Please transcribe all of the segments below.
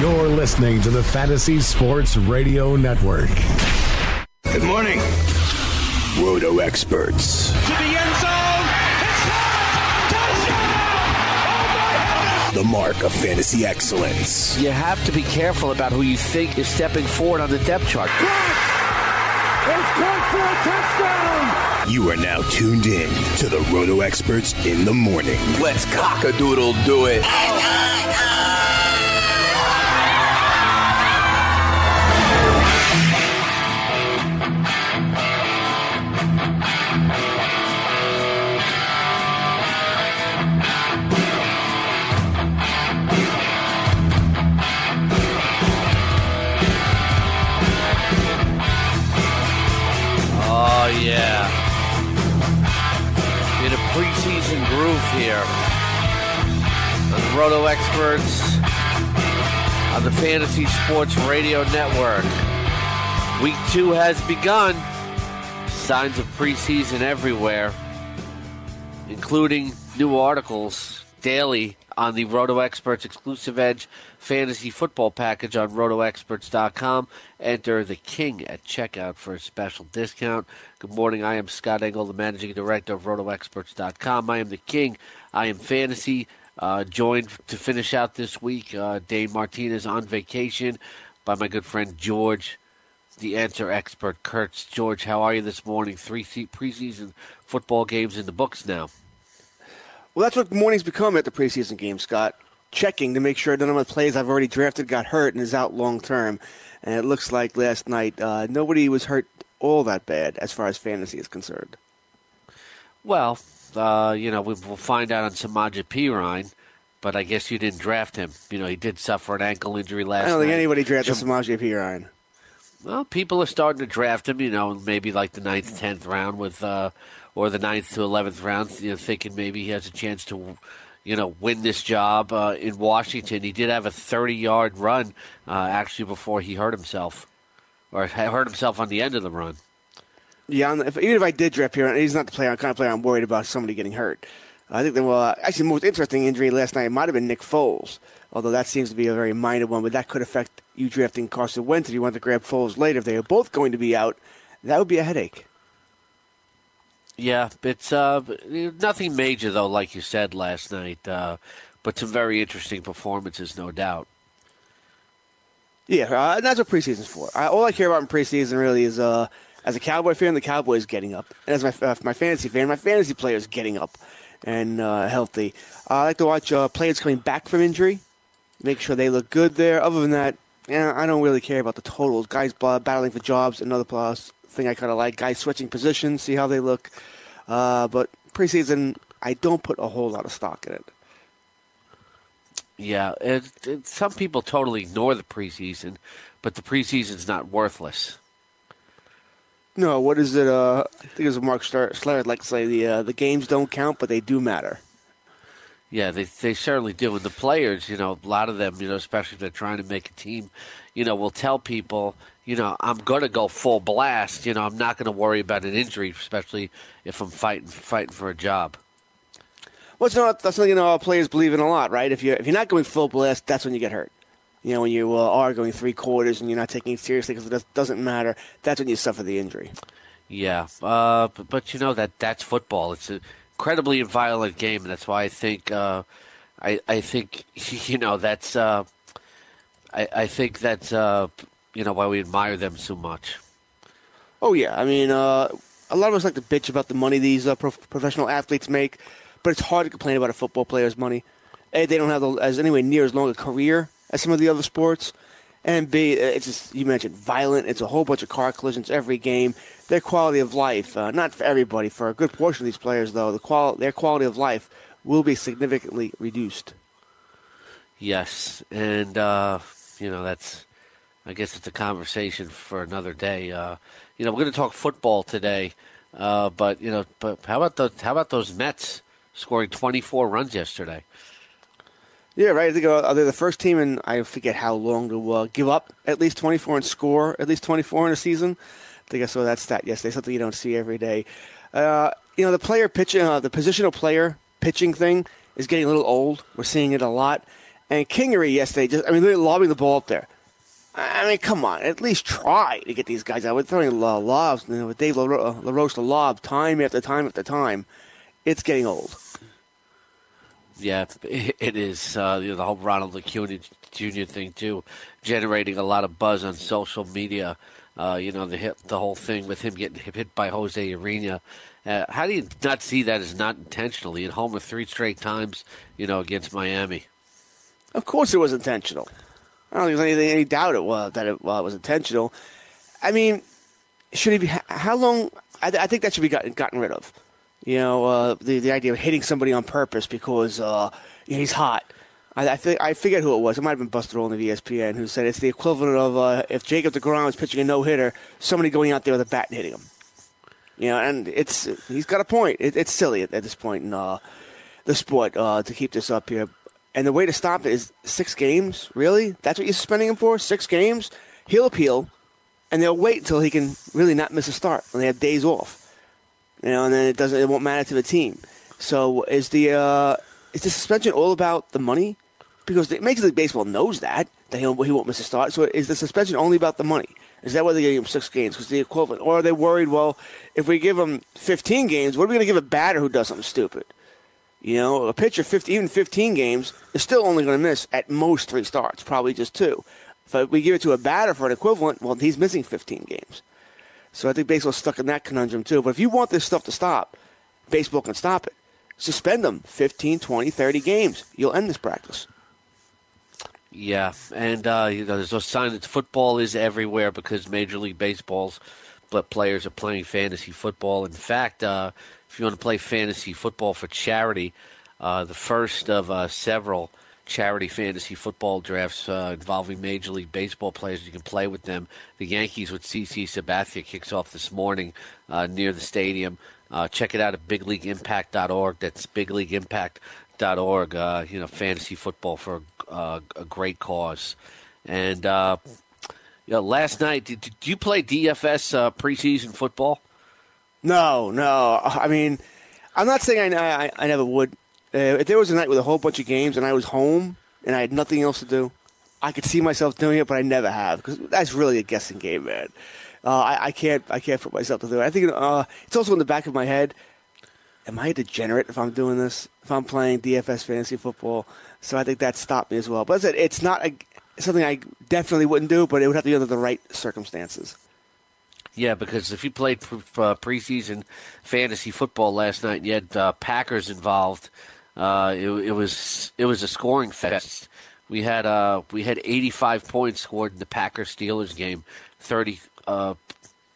You're listening to the Fantasy Sports Radio Network. Good morning. Roto experts. To the end zone. It's Touchdown! The mark of fantasy excellence. You have to be careful about who you think is stepping forward on the depth chart. It's caught for a touchdown! You are now tuned in to the Roto experts in the morning. Let's cock a doodle do it. Here. The Roto Experts on the Fantasy Sports Radio Network. Week two has begun. Signs of preseason everywhere, including new articles daily on the Roto Experts exclusive Edge fantasy football package on rotoexperts.com. Enter the king at checkout for a special discount. Good morning. I am Scott Engel, the managing director of rotoexperts.com. I am the king. I am fantasy. Uh, joined to finish out this week, uh, Dane Martinez on vacation by my good friend George, the answer expert Kurtz. George, how are you this morning? Three se- preseason football games in the books now. Well, that's what mornings become at the preseason game, Scott. Checking to make sure none of the plays I've already drafted got hurt and is out long term. And it looks like last night uh, nobody was hurt all that bad as far as fantasy is concerned. Well, uh, you know, we- we'll find out on Samaje Perine, but I guess you didn't draft him. You know, he did suffer an ankle injury last I don't think night. anybody drafted Samaje Perine. Well, people are starting to draft him. You know, maybe like the ninth, tenth round with, uh, or the ninth to eleventh round. You know, thinking maybe he has a chance to, you know, win this job uh, in Washington. He did have a thirty-yard run uh, actually before he hurt himself, or hurt himself on the end of the run. Yeah, if, even if I did draft Perine, he's not the player, kind of player I'm worried about somebody getting hurt. I think the well, actually, the most interesting injury last night might have been Nick Foles, although that seems to be a very minor one, but that could affect you drafting Carson Wentz if you want to grab Foles later. If they are both going to be out, that would be a headache. Yeah, it's uh, nothing major though, like you said last night. Uh, but some very interesting performances, no doubt. Yeah, uh, and that's what preseason's for. I, all I care about in preseason really is, uh, as a Cowboy fan, the Cowboys getting up, and as my uh, my fantasy fan, my fantasy players getting up and uh, healthy. I like to watch uh, players coming back from injury, make sure they look good there. Other than that, yeah, I don't really care about the totals. Guys battling for jobs, another plus thing I kind of like. Guys switching positions, see how they look. Uh, but preseason, I don't put a whole lot of stock in it. Yeah, it, it, some people totally ignore the preseason, but the preseason's not worthless. No, what is it? Uh, I think it was Mark Slayer like to say the uh, the games don't count, but they do matter. Yeah, they they certainly do. And the players, you know, a lot of them, you know, especially if they're trying to make a team, you know, will tell people, you know, I'm going to go full blast. You know, I'm not going to worry about an injury, especially if I'm fighting fighting for a job. Well, it's not, that's something you know players believe in a lot, right? If you're if you're not going full blast, that's when you get hurt. You know, when you uh, are going three quarters and you're not taking it seriously because it does, doesn't matter, that's when you suffer the injury. Yeah, uh, but, but you know that that's football. It's an incredibly violent game, and that's why I think uh, I I think you know that's uh, I, I think that's uh, you know why we admire them so much. Oh yeah, I mean, uh, a lot of us like to bitch about the money these uh, prof- professional athletes make, but it's hard to complain about a football player's money. A, they don't have the, as anywhere near as long a career as some of the other sports, and B, it's just you mentioned violent. It's a whole bunch of car collisions every game. Their quality of life, uh, not for everybody, for a good portion of these players though, the qual- their quality of life will be significantly reduced. Yes, and uh, you know that's. I guess it's a conversation for another day. Uh, you know, we're going to talk football today, uh, but you know, but how about the how about those Mets scoring 24 runs yesterday? Yeah, right. I think uh, they're the first team and I forget how long to uh, give up at least 24 and score at least 24 in a season. I think I saw that stat yesterday. Something you don't see every day. Uh, you know, the player pitching, uh, the positional player pitching thing is getting a little old. We're seeing it a lot. And Kingery yesterday, just I mean, they're lobbing the ball up there. I mean, come on, at least try to get these guys out. We're throwing uh, lobs, you know, with Dave LaRoche the lob time after time after time. It's getting old. Yeah, it is. Uh, you know, the whole Ronald Acuna Jr. thing too, generating a lot of buzz on social media. Uh, you know, the hit, the whole thing with him getting hit by Jose Urena. Uh, how do you not see that as not intentionally? At home three straight times, you know, against Miami. Of course, it was intentional. I don't think there's any, any doubt it was that it, well, it was intentional. I mean, should he be? How long? I, I think that should be gotten, gotten rid of. You know, uh, the the idea of hitting somebody on purpose because uh, he's hot. I, I, think, I forget who it was. It might have been Buster Olney of ESPN who said it's the equivalent of uh, if Jacob DeGrom was pitching a no hitter, somebody going out there with a bat and hitting him. You know, and it's he's got a point. It, it's silly at, at, this point in uh, the sport uh, to keep this up here. And the way to stop it is six games. Really? That's what you're suspending him for? Six games? He'll appeal, and they'll wait until he can really not miss a start when they have days off. You know, and then it doesn't. It won't matter to the team. So is the uh, is the suspension all about the money? Because Major League Baseball knows that that he'll, he won't miss a start. So is the suspension only about the money? Is that why they're giving him six games? Because the equivalent, or are they worried? Well, if we give him 15 games, what are we going to give a batter who does something stupid? You know, a pitcher, 50, even 15 games, is still only going to miss at most three starts, probably just two. If we give it to a batter for an equivalent, well, he's missing 15 games. So I think baseball's stuck in that conundrum too. But if you want this stuff to stop, baseball can stop it. Suspend them 15, 20, 30 games. You'll end this practice. Yeah, and uh, you know, there's a sign that football is everywhere because Major League Baseball's but players are playing fantasy football. In fact, uh, if you want to play fantasy football for charity, uh, the first of uh, several charity fantasy football drafts uh, involving Major League Baseball players. You can play with them. The Yankees with CC Sabathia kicks off this morning uh, near the stadium. Uh, check it out at bigleagueimpact.org. That's bigleagueimpact.org. Uh, you know, fantasy football for uh, a great cause. And uh, you know, last night, did, did you play DFS uh, preseason football? No, no. I mean, I'm not saying I, I, I never would. Uh, if there was a night with a whole bunch of games and I was home and I had nothing else to do, I could see myself doing it, but I never have because that's really a guessing game, man. Uh, I, I, can't I can't put myself to do it. I think uh, it's also in the back of my head. Am I a degenerate if I'm doing this? If I'm playing DFS fantasy football? So I think that stopped me as well. But it's not a, something I definitely wouldn't do, but it would have to be under the right circumstances. Yeah, because if you played pre- uh, preseason fantasy football last night, and you had uh, Packers involved uh, it, it, was it was a scoring fest. We had uh, we had 85 points scored in the Packers Steelers game, 30 uh,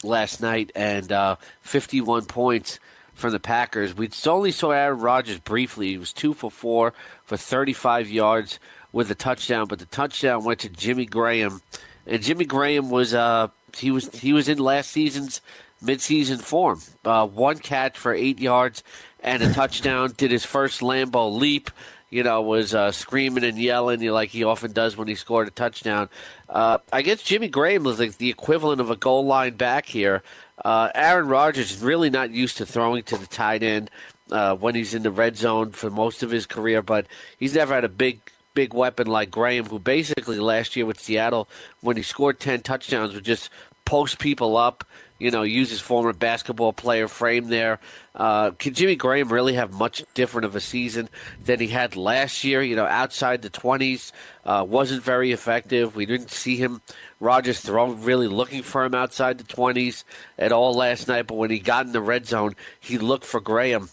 last night, and uh, 51 points from the Packers. We only saw Aaron Rodgers briefly. He was two for four for 35 yards with a touchdown, but the touchdown went to Jimmy Graham, and Jimmy Graham was uh, he was he was in last season's midseason form. Uh, one catch for eight yards and a touchdown. Did his first Lambeau leap. You know, was uh, screaming and yelling like he often does when he scored a touchdown. Uh, I guess Jimmy Graham was like the equivalent of a goal line back here. Uh, Aaron Rodgers is really not used to throwing to the tight end uh, when he's in the red zone for most of his career, but he's never had a big big weapon like Graham, who basically last year with Seattle, when he scored 10 touchdowns, would just post people up. You know, use his former basketball player frame there. Uh, can Jimmy Graham really have much different of a season than he had last year? You know, outside the 20s, uh, wasn't very effective. We didn't see him, Rodgers, throw really looking for him outside the 20s at all last night. But when he got in the red zone, he looked for Graham.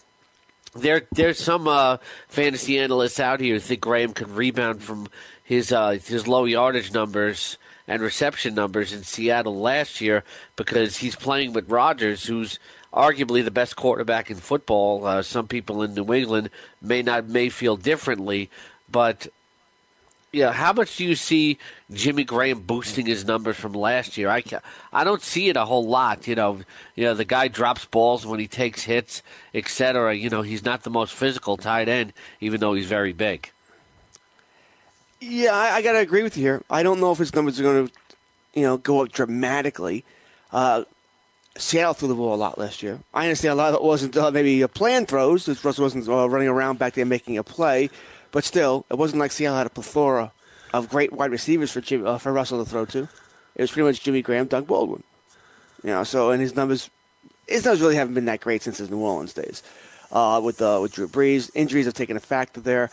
There, there's some uh, fantasy analysts out here who think Graham can rebound from his uh, his low yardage numbers and reception numbers in Seattle last year because he's playing with Rodgers, who's arguably the best quarterback in football. Uh, some people in New England may not may feel differently, but yeah, how much do you see Jimmy Graham boosting his numbers from last year? I I don't see it a whole lot. You know, you know the guy drops balls when he takes hits, etc. You know, he's not the most physical tight end, even though he's very big. Yeah, I, I got to agree with you here. I don't know if his numbers are going to, you know, go up dramatically. Uh, Seattle threw the ball a lot last year. I understand a lot of it wasn't uh, maybe a planned throws. Russell wasn't uh, running around back there making a play, but still, it wasn't like Seattle had a plethora of great wide receivers for Jim, uh, for Russell to throw to. It was pretty much Jimmy Graham, Doug Baldwin. You know, so and his numbers, his numbers really haven't been that great since his New Orleans days. Uh, with uh, with Drew Brees, injuries have taken a factor there.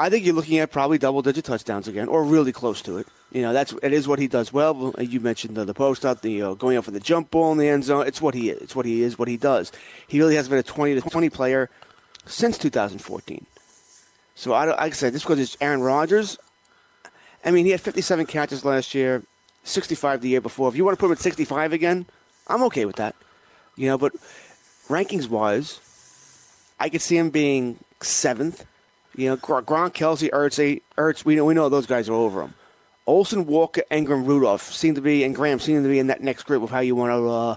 I think you're looking at probably double digit touchdowns again, or really close to it. You know, that's it is what he does well. You mentioned the, the post up, the uh, going up for the jump ball in the end zone. It's what he is. It's what he is. What he does. He really has been a 20 to 20 player since 2014. So I, like I said, this was it's Aaron Rodgers. I mean, he had 57 catches last year, 65 the year before. If you want to put him at 65 again, I'm okay with that. You know, but rankings wise, I could see him being seventh you know, Gronk, Kelce, Ertz, Ertz. We know we know those guys are over him. Olsen, Walker, Engram, Rudolph seem to be, and Graham seem to be in that next group of how you want to uh,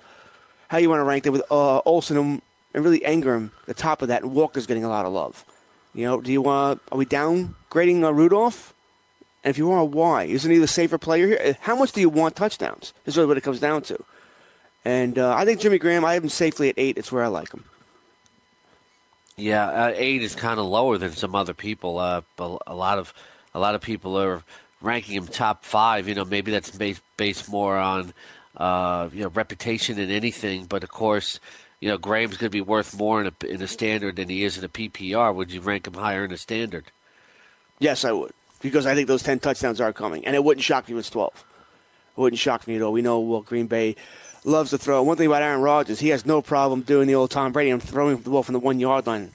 how you want to rank them with uh, Olsen and, and really Engram the top of that, and Walker's getting a lot of love. You know, do you want? Are we downgrading uh, Rudolph? And if you are, why? Isn't he the safer player here? Uh, how much do you want touchdowns? Is really what it comes down to. And uh, I think Jimmy Graham, I have him safely at eight. It's where I like him. Yeah, uh, eight is kind of lower than some other people. Uh, a lot of a lot of people are ranking him top five. You know, maybe that's based, based more on uh, you know reputation than anything. But of course, you know Graham's going to be worth more in a, in a standard than he is in a PPR. Would you rank him higher in a standard? Yes, I would, because I think those ten touchdowns are coming, and it wouldn't shock me if it's twelve. It wouldn't shock me at all. We know well Green Bay loves to throw. One thing about Aaron Rodgers, he has no problem doing the old Tom Brady and throwing the ball from the one yard line.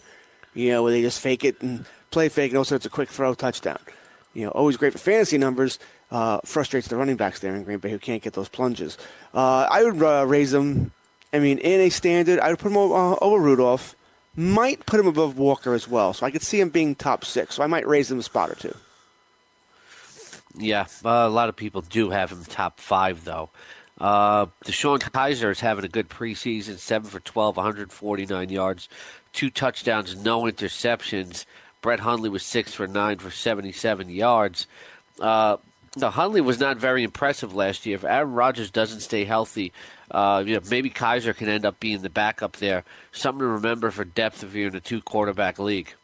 You know, where they just fake it and play fake, and also it's a quick throw touchdown. You know, always great for fantasy numbers. Uh, frustrates the running backs there in Green Bay who can't get those plunges. Uh, I would uh, raise them. I mean, in a standard, I would put him over, uh, over Rudolph. Might put him above Walker as well, so I could see him being top six. So I might raise him a spot or two. Yeah, a lot of people do have him top five, though. Uh, DeShone Kizer is having a good preseason, 7 for 12, 149 yards, two touchdowns, no interceptions. Brett Hundley was 6 for 9 for 77 yards. Uh, now, Hundley was not very impressive last year. If Aaron Rodgers doesn't stay healthy, uh, you know, maybe Kaiser can end up being the backup there. Something to remember for depth if you're in a two quarterback league.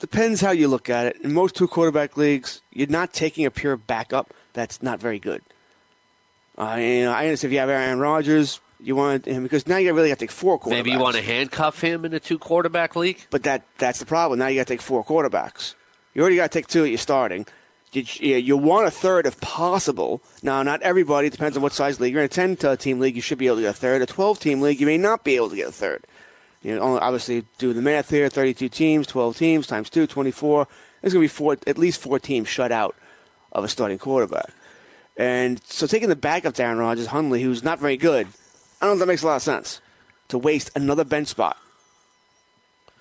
Depends how you look at it. In most two quarterback leagues, you're not taking a pure backup. That's not very good. Uh, you know, I understand if you have Aaron Rodgers, you want him because now you really got to take four quarterbacks. Maybe you want to handcuff him in a two quarterback league. But that that's the problem. Now you got to take four quarterbacks. You already got to take two at your starting. You, you want a third if possible. Now, not everybody. Depends on what size league. You're in a 10 uh, team league, you should be able to get a third. A 12 team league, you may not be able to get a third. You know, obviously, do the math here 32 teams, 12 teams, times two, 24. There's going to be four, at least four teams shut out of a starting quarterback. And so taking the backup to Aaron Rodgers, Hundley, who's not very good, I don't know if that makes a lot of sense to waste another bench spot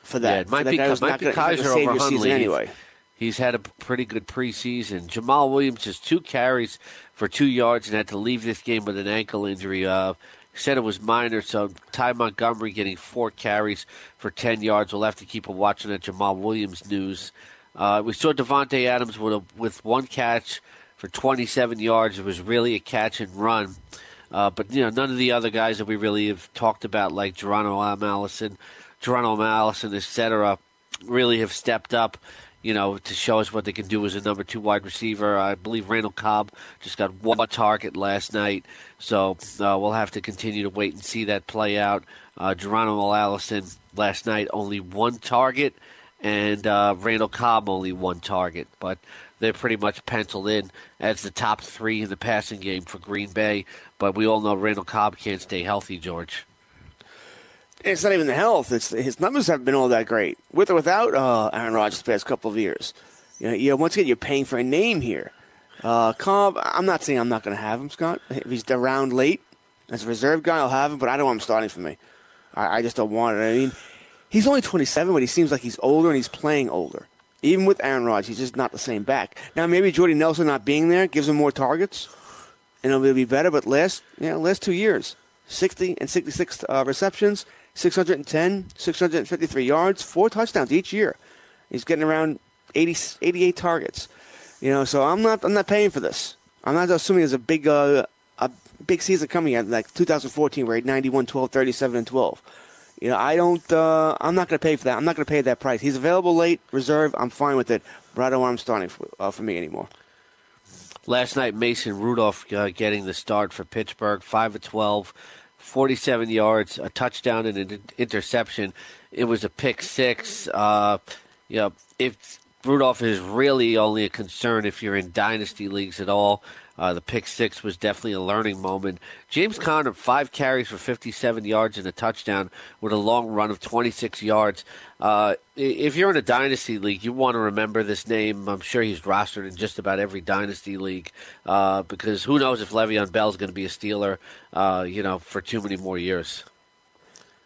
for that. Yeah, it might be, might be Kizer over Hundley. Anyway. He's had a pretty good preseason. Jamaal Williams has two carries for two yards and had to leave this game with an ankle injury. Uh, said it was minor, so Ty Montgomery getting four carries for 10 yards. We'll have to keep a watch on that Jamaal Williams news. Uh, we saw Davante Adams with, a, with one catch for 27 yards. It was really a catch and run. Uh, but you know, none of the other guys that we really have talked about, like Geronimo Allison, Geronimo Allison, etc., really have stepped up. you know, to show us what they can do as a number two wide receiver. I believe Randall Cobb just got one target last night, so uh, we'll have to continue to wait and see that play out. Uh, Geronimo Allison last night only one target, and uh, Randall Cobb only one target, but they're pretty much penciled in as the top three in the passing game for Green Bay. But we all know Randall Cobb can't stay healthy, George. It's not even the health. It's his numbers haven't been all that great with or without uh, Aaron Rodgers the past couple of years. You know, you know, once again, you're paying for a name here. Uh, Cobb, I'm not saying I'm not going to have him, Scott. If he's around late as a reserve guy, I'll have him, but I don't want him starting for me. I, I just don't want it. I mean, he's only 27, but he seems like he's older and he's playing older. Even with Aaron Rodgers, he's just not the same back. Now, maybe Jordy Nelson not being there gives him more targets, and it'll be better. But last, know, last two years, 60 and 66 uh, receptions, 610, 653 yards, four touchdowns each year. He's getting around 80, 88 targets. You know, so I'm not I'm not paying for this. I'm not assuming there's a big uh, a big season coming at like 2014 where he 91, 12, 37, and 12. You know, I don't. Uh, I'm not going to pay for that. I'm not going to pay that price. He's available late, reserve. I'm fine with it, but I don't want him starting for, uh, for me anymore. Last night, Mason Rudolph uh, getting the start for Pittsburgh, five of 12, 47 yards, a touchdown and an interception. It was a pick six. Uh, you know, if Rudolph is really only a concern if you're in dynasty leagues at all. Uh, the pick six was definitely a learning moment. James Conner, five carries for 57 yards and a touchdown with a long run of 26 yards. Uh, if you're in a dynasty league, you want to remember this name. I'm sure he's rostered in just about every dynasty league uh, because who knows if Le'Veon Bell is going to be a Steeler, uh, you know, for too many more years.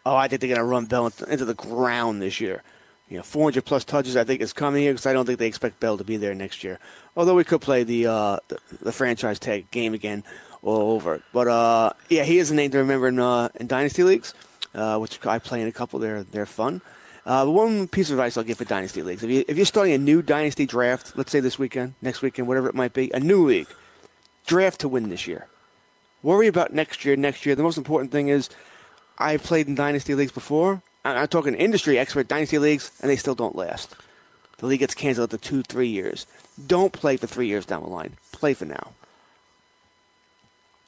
Oh, I think they're going to run Bell into the ground this year you know, 400 plus touches, I think, is coming here because I don't think they expect Bell to be there next year. Although we could play the uh, the, the, franchise tag game again all over. But uh, yeah, he is a name to remember in, uh, in dynasty leagues, uh, which I play in a couple. They're they're fun. Uh, one piece of advice I'll give for dynasty leagues: if you if you're starting a new dynasty draft, let's say this weekend, next weekend, whatever it might be, a new league, draft to win this year. Worry about next year. Next year, the most important thing is I've played in dynasty leagues before. I'm talking industry expert dynasty leagues, and they still don't last. The league gets canceled after two, three years. Don't play for three years down the line. Play for now.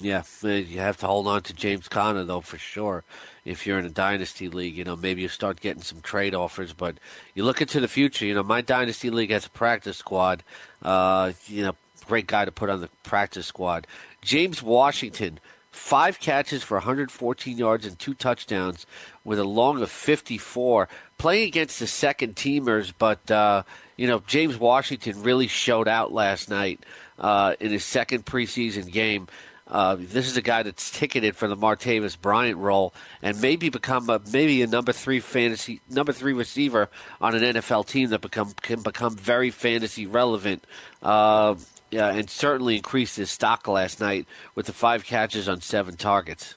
Yeah, you have to hold on to James Conner though for sure. If you're in a dynasty league, you know maybe you start getting some trade offers, but you look into the future. You know, my dynasty league has a practice squad. Uh, you know, great guy to put on the practice squad. James Washington five catches for 114 yards and two touchdowns with a long of 54. Playing against the second teamers, but, uh, you know, James Washington really showed out last night uh, in his second preseason game. Uh, this is a guy that's ticketed for the Martavis Bryant role and maybe become a maybe a number three fantasy number three receiver on an NFL team that become can become very fantasy relevant. Uh, yeah, and certainly increased his stock last night with the five catches on seven targets.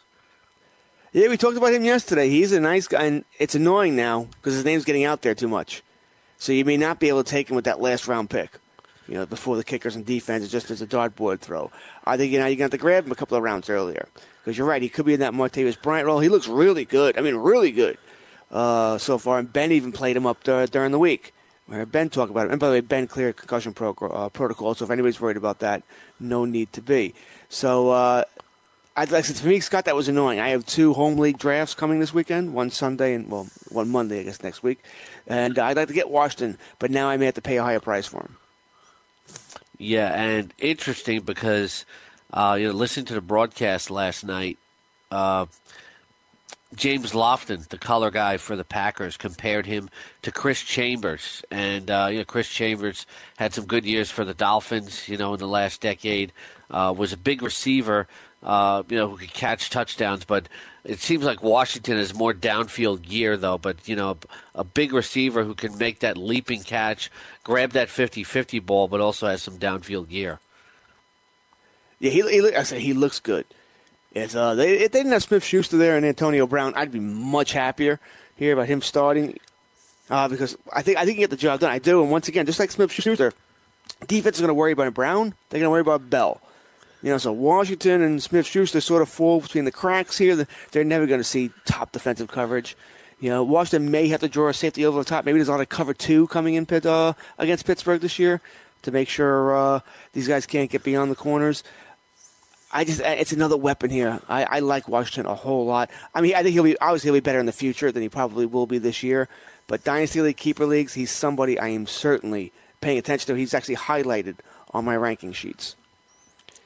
Yeah, we talked about him yesterday. He's a nice guy, and it's annoying now because his name's getting out there too much. So you may not be able to take him with that last round pick. You know, before the kickers and defense, just as a dartboard throw. I think you know you're going to grab him a couple of rounds earlier because you're right. He could be in that Martavis Bryant role. He looks really good. I mean, really good uh, so far. And Ben even played him up during the week. Ben talk about it. And by the way, Ben cleared concussion pro- uh, protocol, so if anybody's worried about that, no need to be. So, uh, I'd like to, for me, Scott, that was annoying. I have two home league drafts coming this weekend, one Sunday and, well, one Monday, I guess, next week. And I'd like to get Washington, but now I may have to pay a higher price for him. Yeah, and interesting because, uh, you know, listening to the broadcast last night, uh, James Lofton, the color guy for the Packers, compared him to Chris Chambers, and uh, you know Chris Chambers had some good years for the Dolphins. You know, in the last decade, uh, was a big receiver. Uh, you know, who could catch touchdowns, but it seems like Washington has more downfield gear, though. But you know, a big receiver who can make that leaping catch, grab that 50-50 ball, but also has some downfield gear. Yeah, he, he I said he looks good. If, uh, they, if they didn't have Smith Schuster there and Antonio Brown, I'd be much happier here about him starting uh, because I think I think he get the job done. I do, and once again, just like Smith Schuster, defense is going to worry about Brown. They're going to worry about Bell. You know, so Washington and Smith Schuster sort of fall between the cracks here. They're never going to see top defensive coverage. You know, Washington may have to draw a safety over the top. Maybe there's a lot of cover two coming in Pitt, uh, against Pittsburgh this year to make sure uh, these guys can't get beyond the corners. I just it's another weapon here. I, I like Washington a whole lot. I mean, I think he'll be obviously he'll be better in the future than he probably will be this year. But dynasty league keeper leagues, he's somebody I am certainly paying attention to. He's actually highlighted on my ranking sheets.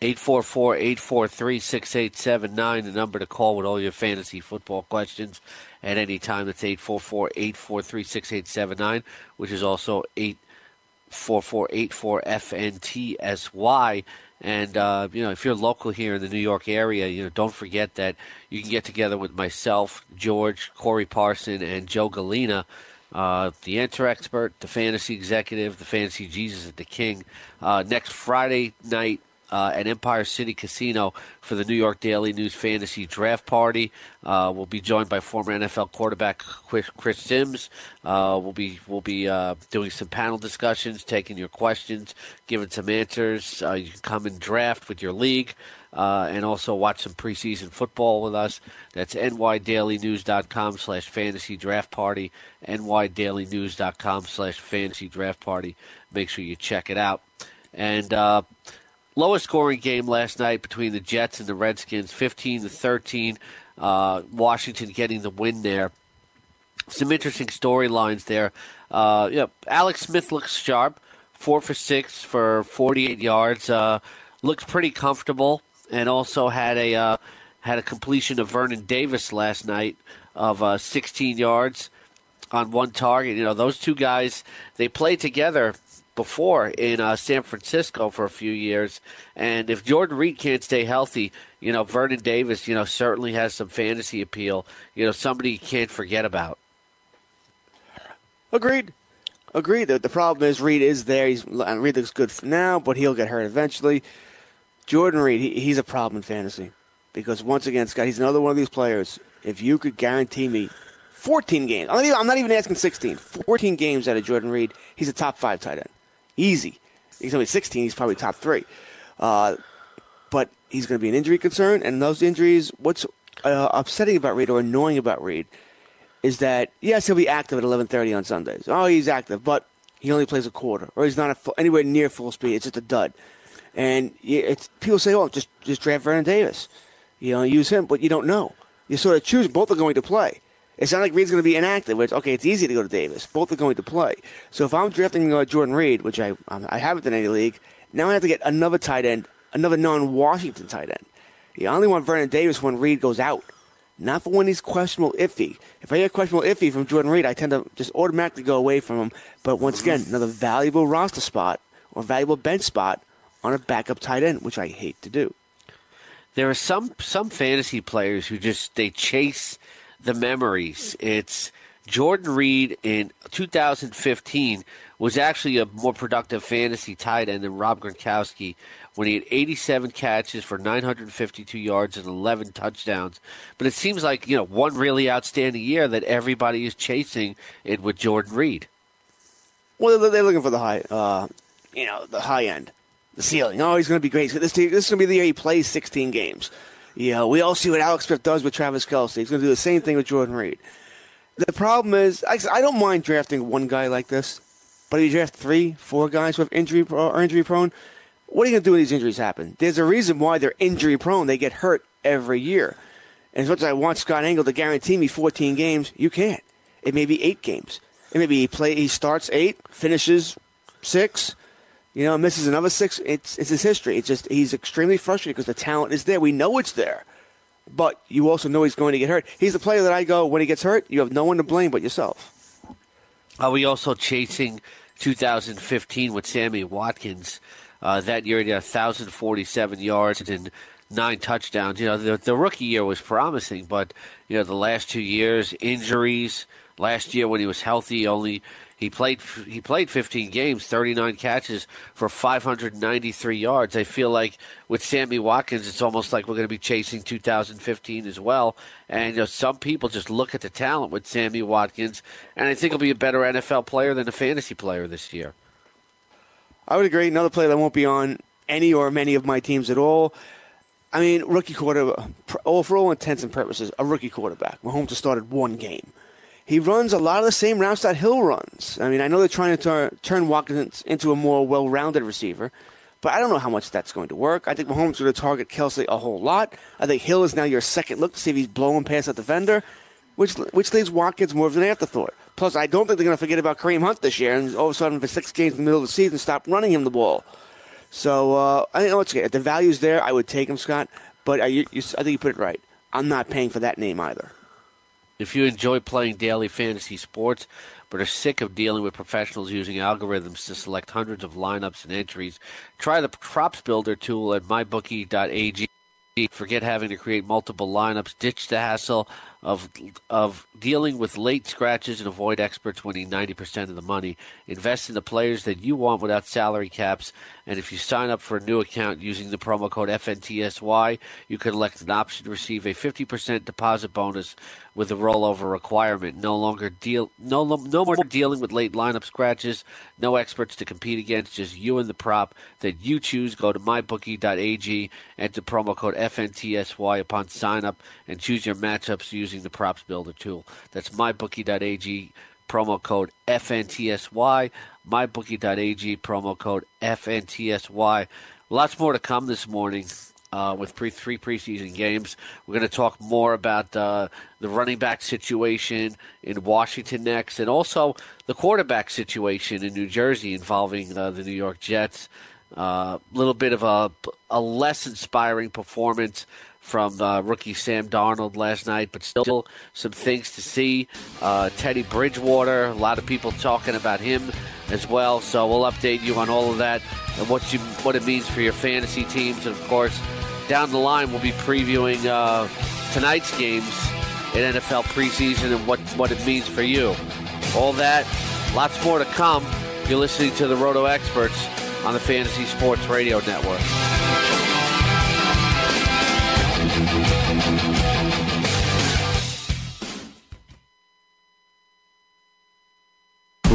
844-843-6879, the number to call with all your fantasy football questions at any time. That's 844-843-6879, which is also 844-84-FNTSY. And uh, you know, if you're local here in the New York area, you know, don't forget that you can get together with myself, George, Corey Parson, and Joe Galena, uh, the enter expert, the fantasy executive, the fantasy Jesus at the King, uh, next Friday night uh, at Empire City Casino for the New York Daily News Fantasy Draft Party. Uh, we'll be joined by former NFL quarterback Chris, Sims. Uh, we'll be we'll be uh, doing some panel discussions, taking your questions, giving some answers. Uh, you can come and draft with your league. Uh, and also watch some preseason football with us. That's nydailynews.com slash fantasy draft party, nydailynews.com slash fantasy draft party. Make sure you check it out. And uh, lowest scoring game last night between the Jets and the Redskins, 15 to 13. Uh, Washington getting the win there. Some interesting storylines there. Uh, know, Alex Smith looks sharp, four for six for 48 yards. Uh, looks pretty comfortable, and also had a uh, had a completion of Vernon Davis last night of uh, 16 yards on one target. You know, those two guys they play together before in uh, San Francisco for a few years. And if Jordan Reed can't stay healthy, you know, Vernon Davis, you know, certainly has some fantasy appeal. You know, somebody you can't forget about. Agreed. Agreed. The, the problem is Reed is there. He's Reed looks good for now, but he'll get hurt eventually. Jordan Reed, he, he's a problem in fantasy because once again, Scott, he's another one of these players. If you could guarantee me 14 games, I'm not even, I'm not even asking 16, 14 games out of Jordan Reed, he's a top five tight end. Easy. He's only 16. He's probably top three. Uh, but he's going to be an injury concern, and those injuries, what's uh, upsetting about Reed or annoying about Reed is that yes, he'll be active at 11:30 on Sundays. Oh, he's active, but he only plays a quarter, or he's not full, anywhere near full speed. It's just a dud. And it's, people say, "Oh, just just draft Vernon Davis, you know, use him," but you don't know. You sort of choose both are going to play. It's not like Reed's going to be inactive. which, okay. It's easy to go to Davis. Both are going to play. So if I'm drafting uh, Jordan Reed, which I I haven't in any league, now I have to get another tight end, another non-Washington tight end. You only want Vernon Davis when Reed goes out, not for when he's questionable, iffy. If I get questionable, iffy from Jordan Reed, I tend to just automatically go away from him. But once again, another valuable roster spot or valuable bench spot on a backup tight end, which I hate to do. There are some some fantasy players who just they chase the memories. It's Jordan Reed in 2015 was actually a more productive fantasy tight end than Rob Gronkowski when he had 87 catches for 952 yards and 11 touchdowns. But it seems like, you know, one really outstanding year that everybody is chasing it with Jordan Reed. Well, they're looking for the high, uh, you know, the high end, the ceiling. Oh, he's going to be great. This, this is going to be the year he plays 16 games. Know, we all see what Alex Smith does with Travis Kelce. He's going to do the same thing with Jordan Reed. The problem is, I don't mind drafting one guy like this, but if you draft three, four guys who have injury or injury prone, what are you going to do when these injuries happen? There's a reason why they're injury prone. They get hurt every year. And as much as I want Scott Engel to guarantee me 14 games, you can't. It may be eight games. It may be he play he starts eight, finishes six, you know, misses another six. It's it's his history. It's just he's extremely frustrated because the talent is there. We know it's there, but you also know he's going to get hurt. He's the player that I go when he gets hurt. You have no one to blame but yourself. Are we also chasing 2015 with Sammy Watkins? Uh, that year he had 1,047 yards and nine touchdowns. You know, the, the rookie year was promising, but you know the last two years injuries. Last year when he was healthy, only he played he played 15 games, 39 catches for 593 yards. I feel like with Sammy Watkins, it's almost like we're going to be chasing 2015 as well. And you know, some people just look at the talent with Sammy Watkins, and I think he'll be a better NFL player than a fantasy player this year. I would agree. Another player that won't be on any or many of my teams at all. I mean, rookie quarterback, all for all intents and purposes, a rookie quarterback. Mahomes has started one game. He runs a lot of the same routes that Hill runs. I mean, I know they're trying to turn, Watkins into a more well-rounded receiver, but I don't know how much that's going to work. I think Mahomes going to target Kelce a whole lot. I think Hill is now your second look to see if he's blowing past that defender, which which leaves Watkins more of an afterthought. Plus, I don't think they're going to forget about Kareem Hunt this year, and all of a sudden, for six games in the middle of the season, stop running him the ball. So uh, I think it's okay. If the value's there, I would take him, Scott. But I, you, you, I think you put it right. I'm not paying for that name either. If you enjoy playing daily fantasy sports, but are sick of dealing with professionals using algorithms to select hundreds of lineups and entries, try the Props Builder tool at mybookie.ag. Forget having to create multiple lineups. Ditch the hassle of of dealing with late scratches and avoid experts winning 90% of the money. Invest in the players that you want without salary caps. And if you sign up for a new account using the promo code FNTSY, you can elect an option to receive a 50% deposit bonus with a rollover requirement. No longer deal, no, no more dealing with late lineup scratches. No experts to compete against. Just you and the prop that you choose. Go to mybookie.ag, enter promo code FNTSY upon sign up, and choose your matchups using the props builder tool. That's mybookie.ag promo code FNTSY. MyBookie.ag promo code FNTSY. Lots more to come this morning uh, with pre- three preseason games. We're going to talk more about uh, the running back situation in Washington next, and also the quarterback situation in New Jersey involving uh, the New York Jets. A uh, little bit of a, a less inspiring performance from uh, rookie Sam Darnold last night, but still some things to see. Uh, Teddy Bridgewater, a lot of people talking about him as well. So we'll update you on all of that and what you what it means for your fantasy teams. And of course, down the line we'll be previewing uh, tonight's games in NFL preseason and what what it means for you. All that, lots more to come. You're listening to the Roto Experts on the Fantasy Sports Radio Network.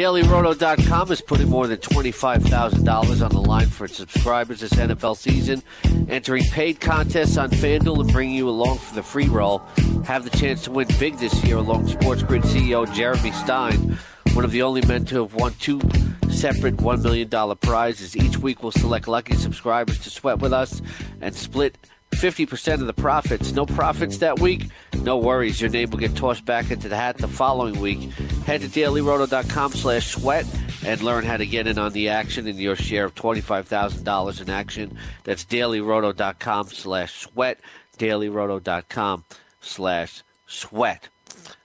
DailyRoto.com is putting more than $25,000 on the line for its subscribers this NFL season, entering paid contests on FanDuel and bringing you along for the free roll. Have the chance to win big this year along Sports Grid CEO Jeremy Stein, one of the only men to have won two separate $1 million prizes. Each week we'll select lucky subscribers to sweat with us and split 50% of the profits. No profits that week? No worries. Your name will get tossed back into the hat the following week. Head to dailyroto.com slash sweat and learn how to get in on the action and your share of $25,000 in action. That's dailyroto.com slash sweat. dailyroto.com slash sweat.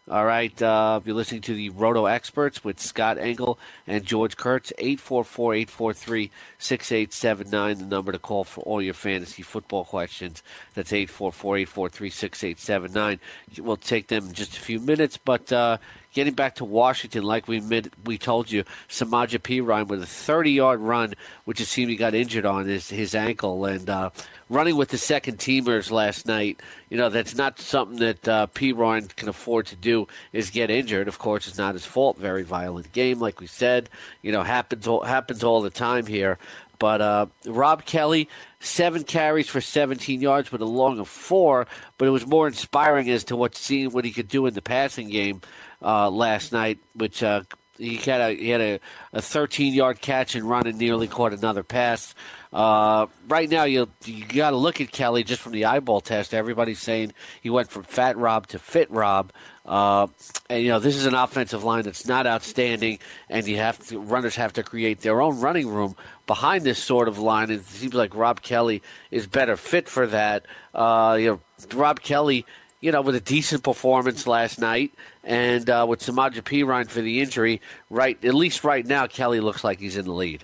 All right, uh, you're listening to the Roto Experts with Scott Engel and George Kurtz. 844-843-6879, the number to call for all your fantasy football questions. That's 844-843-6879. We'll take them in just a few minutes, but uh, getting back to Washington, like we we told you, Samaje Perine with a 30-yard run, which it seemed he got injured on his, his ankle, and uh, running with the second teamers last night, you know, that's not something that uh, Perine can afford to do is get injured. Of course, it's not his fault. Very violent game, like we said. You know, happens all, happens all the time here. But uh, Rob Kelley, seven carries for 17 yards with a long of four, but it was more inspiring as to what seeing what he could do in the passing game uh, last night, which uh, he had a he had a, a 13 yard catch and run and nearly caught another pass. Uh, right now, you you got to look at Kelley just from the eyeball test. Everybody's saying he went from fat Rob to fit Rob. Uh, and you know this is an offensive line that's not outstanding, and you have to, runners have to create their own running room behind this sort of line. And it seems like Rob Kelley is better fit for that. Uh, you know, Rob Kelley, you know, with a decent performance last night, and uh, with Samaje Perine for the injury, right? At least right now, Kelley looks like he's in the lead.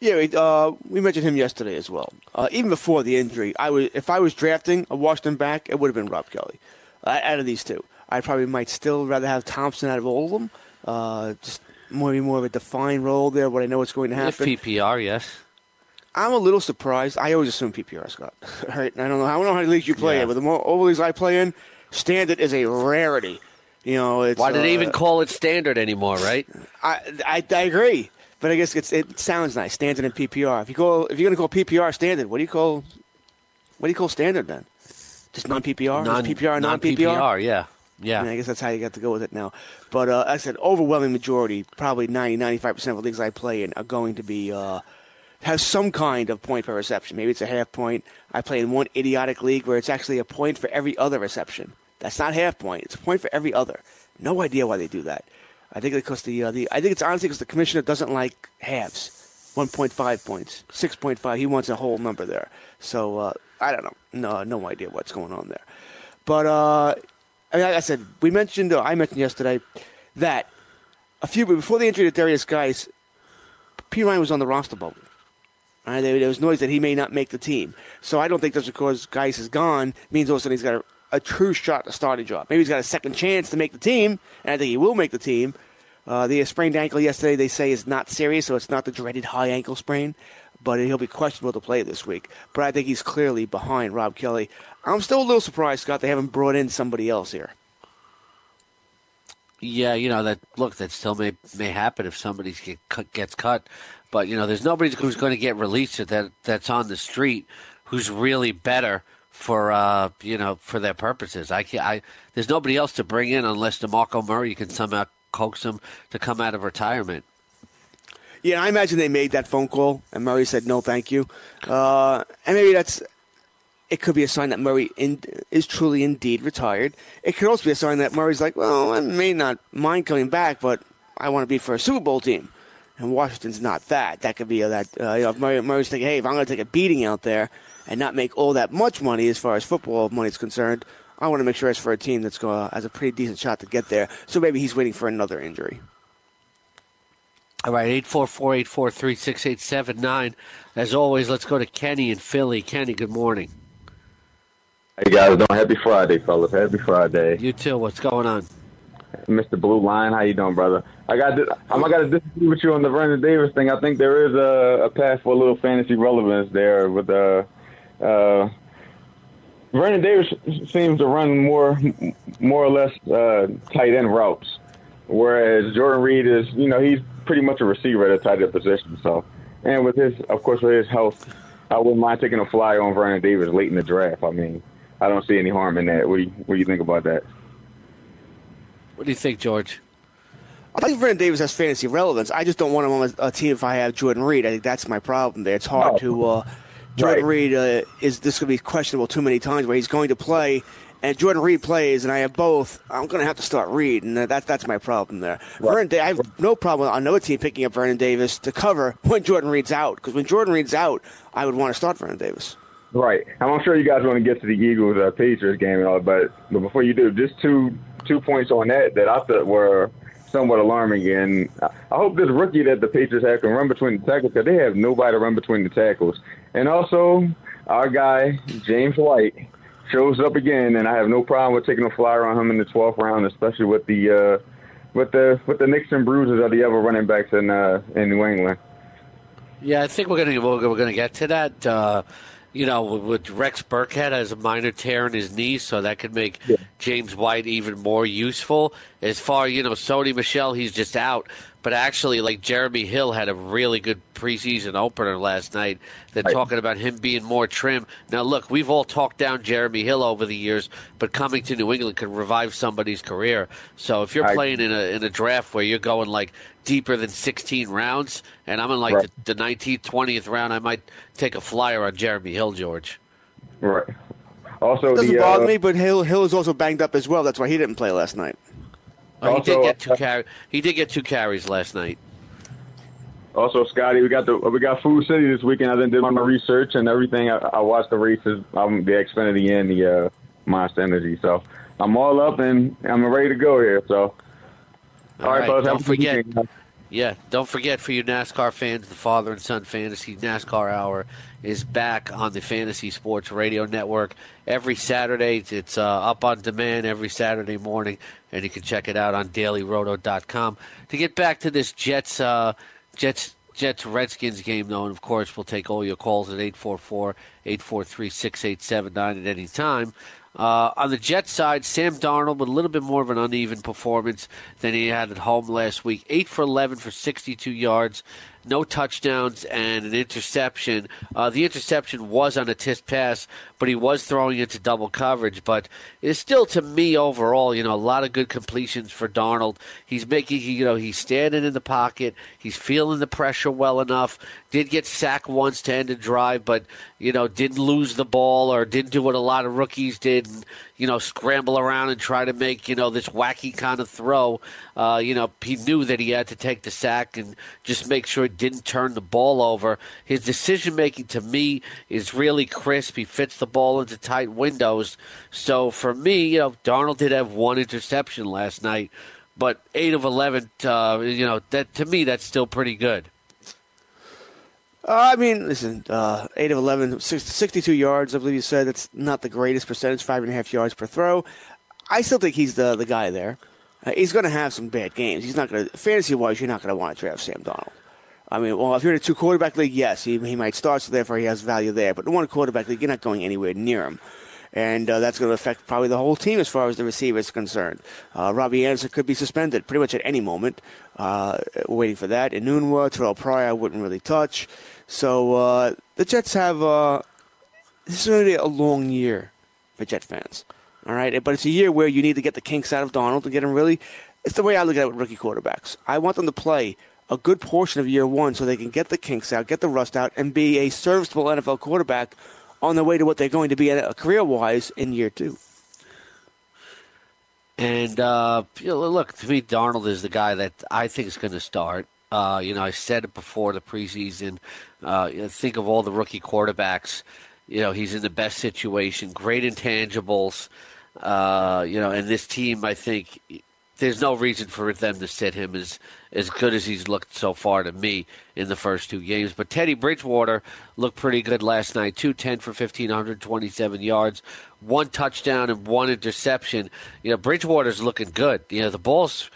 Yeah, we, uh, we mentioned him yesterday as well. Uh, even before the injury, I was if I was drafting a Washington back, it would have been Rob Kelley. Uh, out of these two, I probably might still rather have Thompson out of all of them. Uh, just maybe more of a defined role there, but I know what's going to happen. If. PPR, yes. I'm a little surprised. I always assume PPR, Scott. right? I don't know. I don't know how many leagues you play Yeah. in, but the more over leagues I play in, standard is a rarity. You know, it's Why did they uh, even call it standard anymore, right? I, I I agree, but I guess it's, it sounds nice. Standard and PPR. If you call if you're going to call PPR standard, what do you call what do you call standard then? Just non PPR, Non PPR, non PPR. PPR, yeah. Yeah. I, mean, I guess that's how you got to go with it now. But uh, like I said, overwhelming majority, probably 90, 95 percent of the leagues I play in are going to be uh, have some kind of point per reception. Maybe it's a half point. I play in one idiotic league where it's actually a point for every other reception. That's not half point. It's a point for every other. No idea why they do that. I think it's because the uh, the I think it's honestly because the commissioner doesn't like halves. 1.5 points, 6.5. He wants a whole number there. So uh, I don't know. No, no idea what's going on there. But uh, I mean, like I said, we mentioned. Uh, I mentioned yesterday that a few before the injury to Derrius Guice, P Ryan was on the roster bubble. Right, there, was noise that he may not make the team. So I don't think that's because Guice is gone means all of a sudden he's got a, a true shot to start a job. Maybe he's got a second chance to make the team, and I think he will make the team. Uh, the sprained ankle yesterday, they say, is not serious, so it's not the dreaded high ankle sprain, but he'll be questionable to play this week. But I think he's clearly behind Rob Kelley. I'm still a little surprised, Scott, they haven't brought in somebody else here. Yeah, you know that. Look, that still may may happen if somebody get gets cut, but you know, there's nobody who's going to get released that that's on the street who's really better for uh you know for their purposes. I can't. I there's nobody else to bring in unless DeMarco Murray can somehow coax him to come out of retirement. Yeah, I imagine they made that phone call, and Murray said no, thank you. Uh, and maybe that's it. Could be a sign that Murray in, is truly indeed retired. It could also be a sign that Murray's like, well, I may not mind coming back, but I want to be for a Super Bowl team. And Washington's not that. That could be a, that. Uh, you know, if Murray, Murray's thinking, hey, if I'm going to take a beating out there and not make all that much money as far as football money is concerned, I want to make sure it's for a team that's going has a pretty decent shot to get there. So maybe he's waiting for another injury. All right, eight four four eight four three six eight seven nine. As always, let's go to Kenny in Philly. Kenny, good morning. Hey guys, doing happy Friday, fellas. Happy Friday. You too. What's going on? Mr. Blue Line, how you doing, brother? I got I'm I got to disagree with you on the Vernon Davis thing. I think there is a, a path for a little fantasy relevance there with uh uh Vernon Davis seems to run more more or less uh, tight end routes, whereas Jordan Reed is you know he's pretty much a receiver at a tight end position. So, and with his of course with his health, I wouldn't mind taking a flyer on Vernon Davis late in the draft. I mean, I don't see any harm in that. What do you what do you think about that? What do you think, George? I think Vernon Davis has fantasy relevance. I just don't want him on a, team if I have Jordan Reed. I think that's my problem there. It's hard No. to. Uh, Jordan Right. Reed uh, is this going to be questionable too many times where he's going to play, and Jordan Reed plays, and I have both. I'm going to have to start Reed, and that, that's my problem there. Vernon, Da- I have no problem on another team picking up Vernon Davis to cover when Jordan Reed's out, because when Jordan Reed's out, I would want to start Vernon Davis. Right. And I'm sure you guys want to get to the Eagles uh, Patriots game and all, but but before you do, just two two points on that that I thought were somewhat alarming. And I hope this rookie that the Patriots have can run between the tackles because they have nobody to run between the tackles. And also, our guy James White shows up again, and I have no problem with taking a flyer on him in the 12th round, especially with the uh, with the with the nicks and bruises of the other running backs in uh, in New England. Yeah, I think we're gonna we're gonna get to that. Uh, you know, with, with Rex Burkhead has a minor tear in his knee, so that could make James White even more useful. As far you know, Sony Michel, he's just out. But actually, like Jeremy Hill had a really good preseason opener last night. They're Right. talking about him being more trim. Now, look, we've all talked down Jeremy Hill over the years, but coming to New England could revive somebody's career. So if you're Right. playing in a in a draft where you're going like deeper than 16 rounds, and I'm in like Right. the, the 19th, 20th round, I might take a flyer on Jeremy Hill, George. Right. Also, Doesn't the bother uh, me, but Hill Hill is also banged up as well. That's why he didn't play last night. Oh, he did get two uh, carry. He did get two carries last night. Also, Scotty, we got the we got Food City this weekend. I then did my research and everything. I, I watched the races, um, the Xfinity and the uh, Monster Energy. So I'm all up and I'm ready to go here. So, all right, right, fellas, don't forget- weekend. Yeah, don't forget for you NASCAR fans, the Father and Son Fantasy NASCAR Hour is back on the Fantasy Sports Radio Network every Saturday. It's uh, up on demand every Saturday morning, and you can check it out on dailyroto.com. To get back to this Jets, uh, Jets, Jets Redskins game, though, and of course, we'll take all your calls at 844 843 6879 at any time. Uh, on the Jets side, Sam Darnold with a little bit more of an uneven performance than he had at home last week. 8 for 11 for 62 yards, no touchdowns, and an interception. Uh, the interception was on a test pass, but he was throwing into double coverage. But it's still, to me, overall, you know, a lot of good completions for Darnold. He's making, you know, he's standing in the pocket. He's feeling the pressure well enough. Did get sacked once to end a drive, but, you know, didn't lose the ball or didn't do what a lot of rookies did and, you know, scramble around and try to make, you know, this wacky kind of throw. Uh, you know, he knew that he had to take the sack and just make sure it didn't turn the ball over. His decision making to me is really crisp. He fits the ball into tight windows. So for me, you know, Darnold did have one interception last night, but eight of eleven, uh, you know, that to me that's still pretty good. Uh, I mean, listen, uh, 8 of 11, 62 yards, I believe you said. That's not the greatest percentage, five and a half yards per throw. I still think he's the, the guy there. Uh, he's going to have some bad games. He's not going to, fantasy wise, you're not going to want to draft Sam Darnold. I mean, well, if you're in a two quarterback league, yes, he, he might start, so therefore he has value there. But in one quarterback league, you're not going anywhere near him. And uh, that's going to affect probably the whole team as far as the receiver is concerned. Uh, Robbie Anderson could be suspended pretty much at any moment. Uh, waiting for that. Enunwa, Terrell Pryor, I wouldn't really touch. So uh, the Jets have uh, this is going to be a long year for Jet fans. All right, but it's a year where you need to get the kinks out of Darnold and get him really. It's the way I look at it with rookie quarterbacks. I want them to play a good portion of year one so they can get the kinks out, get the rust out, and be a serviceable NFL quarterback on their way to what they're going to be career wise in year two. And uh, look, to me, Darnold is the guy that I think is going to start. Uh, you know, I said it before the preseason. Uh, you know, think of all the rookie quarterbacks. You know, he's in the best situation, great intangibles. Uh, you know, and this team, I think, there's no reason for them to sit him as as good as he's looked so far to me in the first two games. But Teddy Bridgewater looked pretty good last night. Two ten for fifteen hundred twenty seven yards, one touchdown and one interception. You know, Bridgewater's looking good. You know, the ball's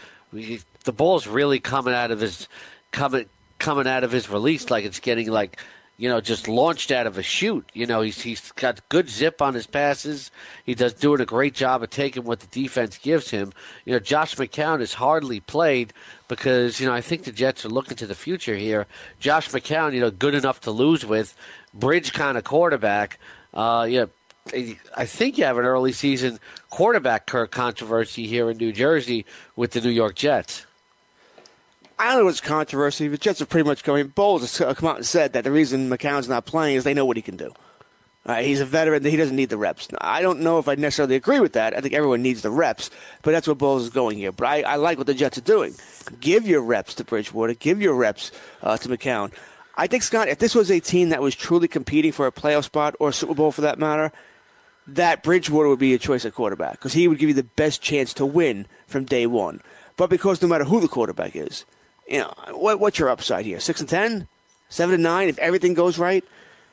the ball's really coming out of his coming coming out of his release like it's getting like you know, just launched out of a chute. You know, he's he's got good zip on his passes. He does doing a great job of taking what the defense gives him. You know, Josh McCown has hardly played because you know I think the Jets are looking to the future here. Josh McCown, you know, good enough to lose with, bridge kind of quarterback. Uh, yeah. I think you have an early season quarterback controversy here in New Jersey with the New York Jets. I don't know what's controversy. The Jets are pretty much going. in. Bowles has come out and said that the reason McCown's not playing is they know what he can do. Uh, he's a veteran. He doesn't need the reps. I don't know if I necessarily agree with that. I think everyone needs the reps, but that's what Bowles is going here. But I, I like what the Jets are doing. Give your reps to Bridgewater. Give your reps uh, to McCown. I think, Scott, if this was a team that was truly competing for a playoff spot or a Super Bowl for that matter, that Bridgewater would be a choice at quarterback because he would give you the best chance to win from day one. But because no matter who the quarterback is, you know, what, what's your upside here? Six and ten, seven and nine, if everything goes right.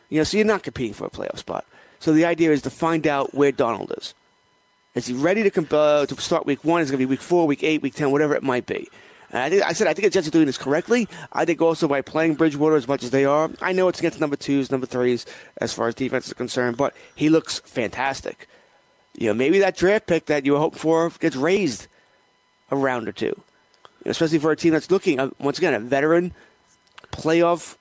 You know, so you're not competing for a playoff spot. So the idea is to find out where Darnold is. Is he ready to, comp- uh, to start week one? Is going to be week four, week eight, week ten, whatever it might be. And I, think, I said I think the Jets are doing this correctly. I think also by playing Bridgewater as much as they are. I know it's against number twos, number threes as far as defense is concerned, but he looks fantastic. You know, maybe that draft pick that you were hoping for gets raised a round or two especially for a team that's looking, uh, once again, a veteran, playoff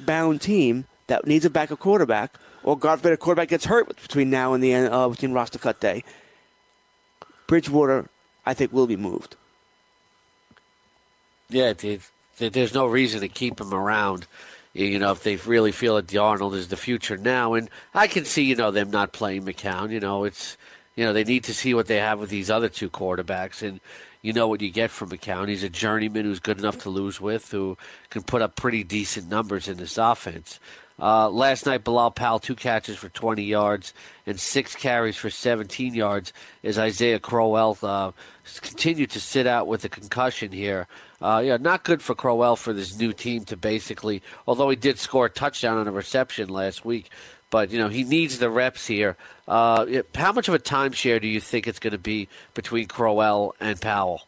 bound team that needs a backup quarterback, or God forbid a quarterback gets hurt between now and the end, uh, between roster cut day. Bridgewater, I think, will be moved. Yeah, there's no reason to keep him around. You know, if they really feel that Darnold is the future now, and I can see, you know, them not playing McCown. You know, it's, you know, they need to see what they have with these other two quarterbacks, and you know what you get from McCown. He's a journeyman who's good enough to lose with, who can put up pretty decent numbers in this offense. Uh, last night, Bilal Powell, two catches for 20 yards and six carries for 17 yards as Isaiah Crowell uh, continued to sit out with a concussion here. Uh, yeah, not good for Crowell for this new team to basically, although he did score a touchdown on a reception last week, but you know he needs the reps here. Uh, how much of a timeshare do you think it's going to be between Crowell and Powell?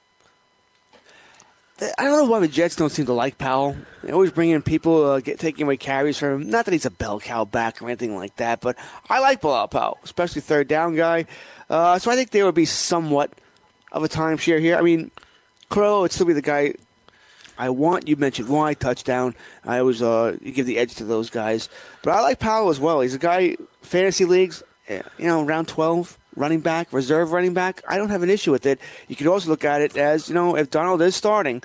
I don't know why the Jets don't seem to like Powell. They always bring in people uh, get taking away carries from him. Not that he's a bell cow back or anything like that, but I like Bilal Powell, especially third down guy. Uh, so I think there would be somewhat of a timeshare here. I mean, Crow would still be the guy I want. You mentioned why touchdown. I always uh, give the edge to those guys, but I like Powell as well. He's a guy fantasy leagues, eh, you know, round twelve running back, reserve running back, I don't have an issue with it. You could also look at it as, you know, if Darnold is starting,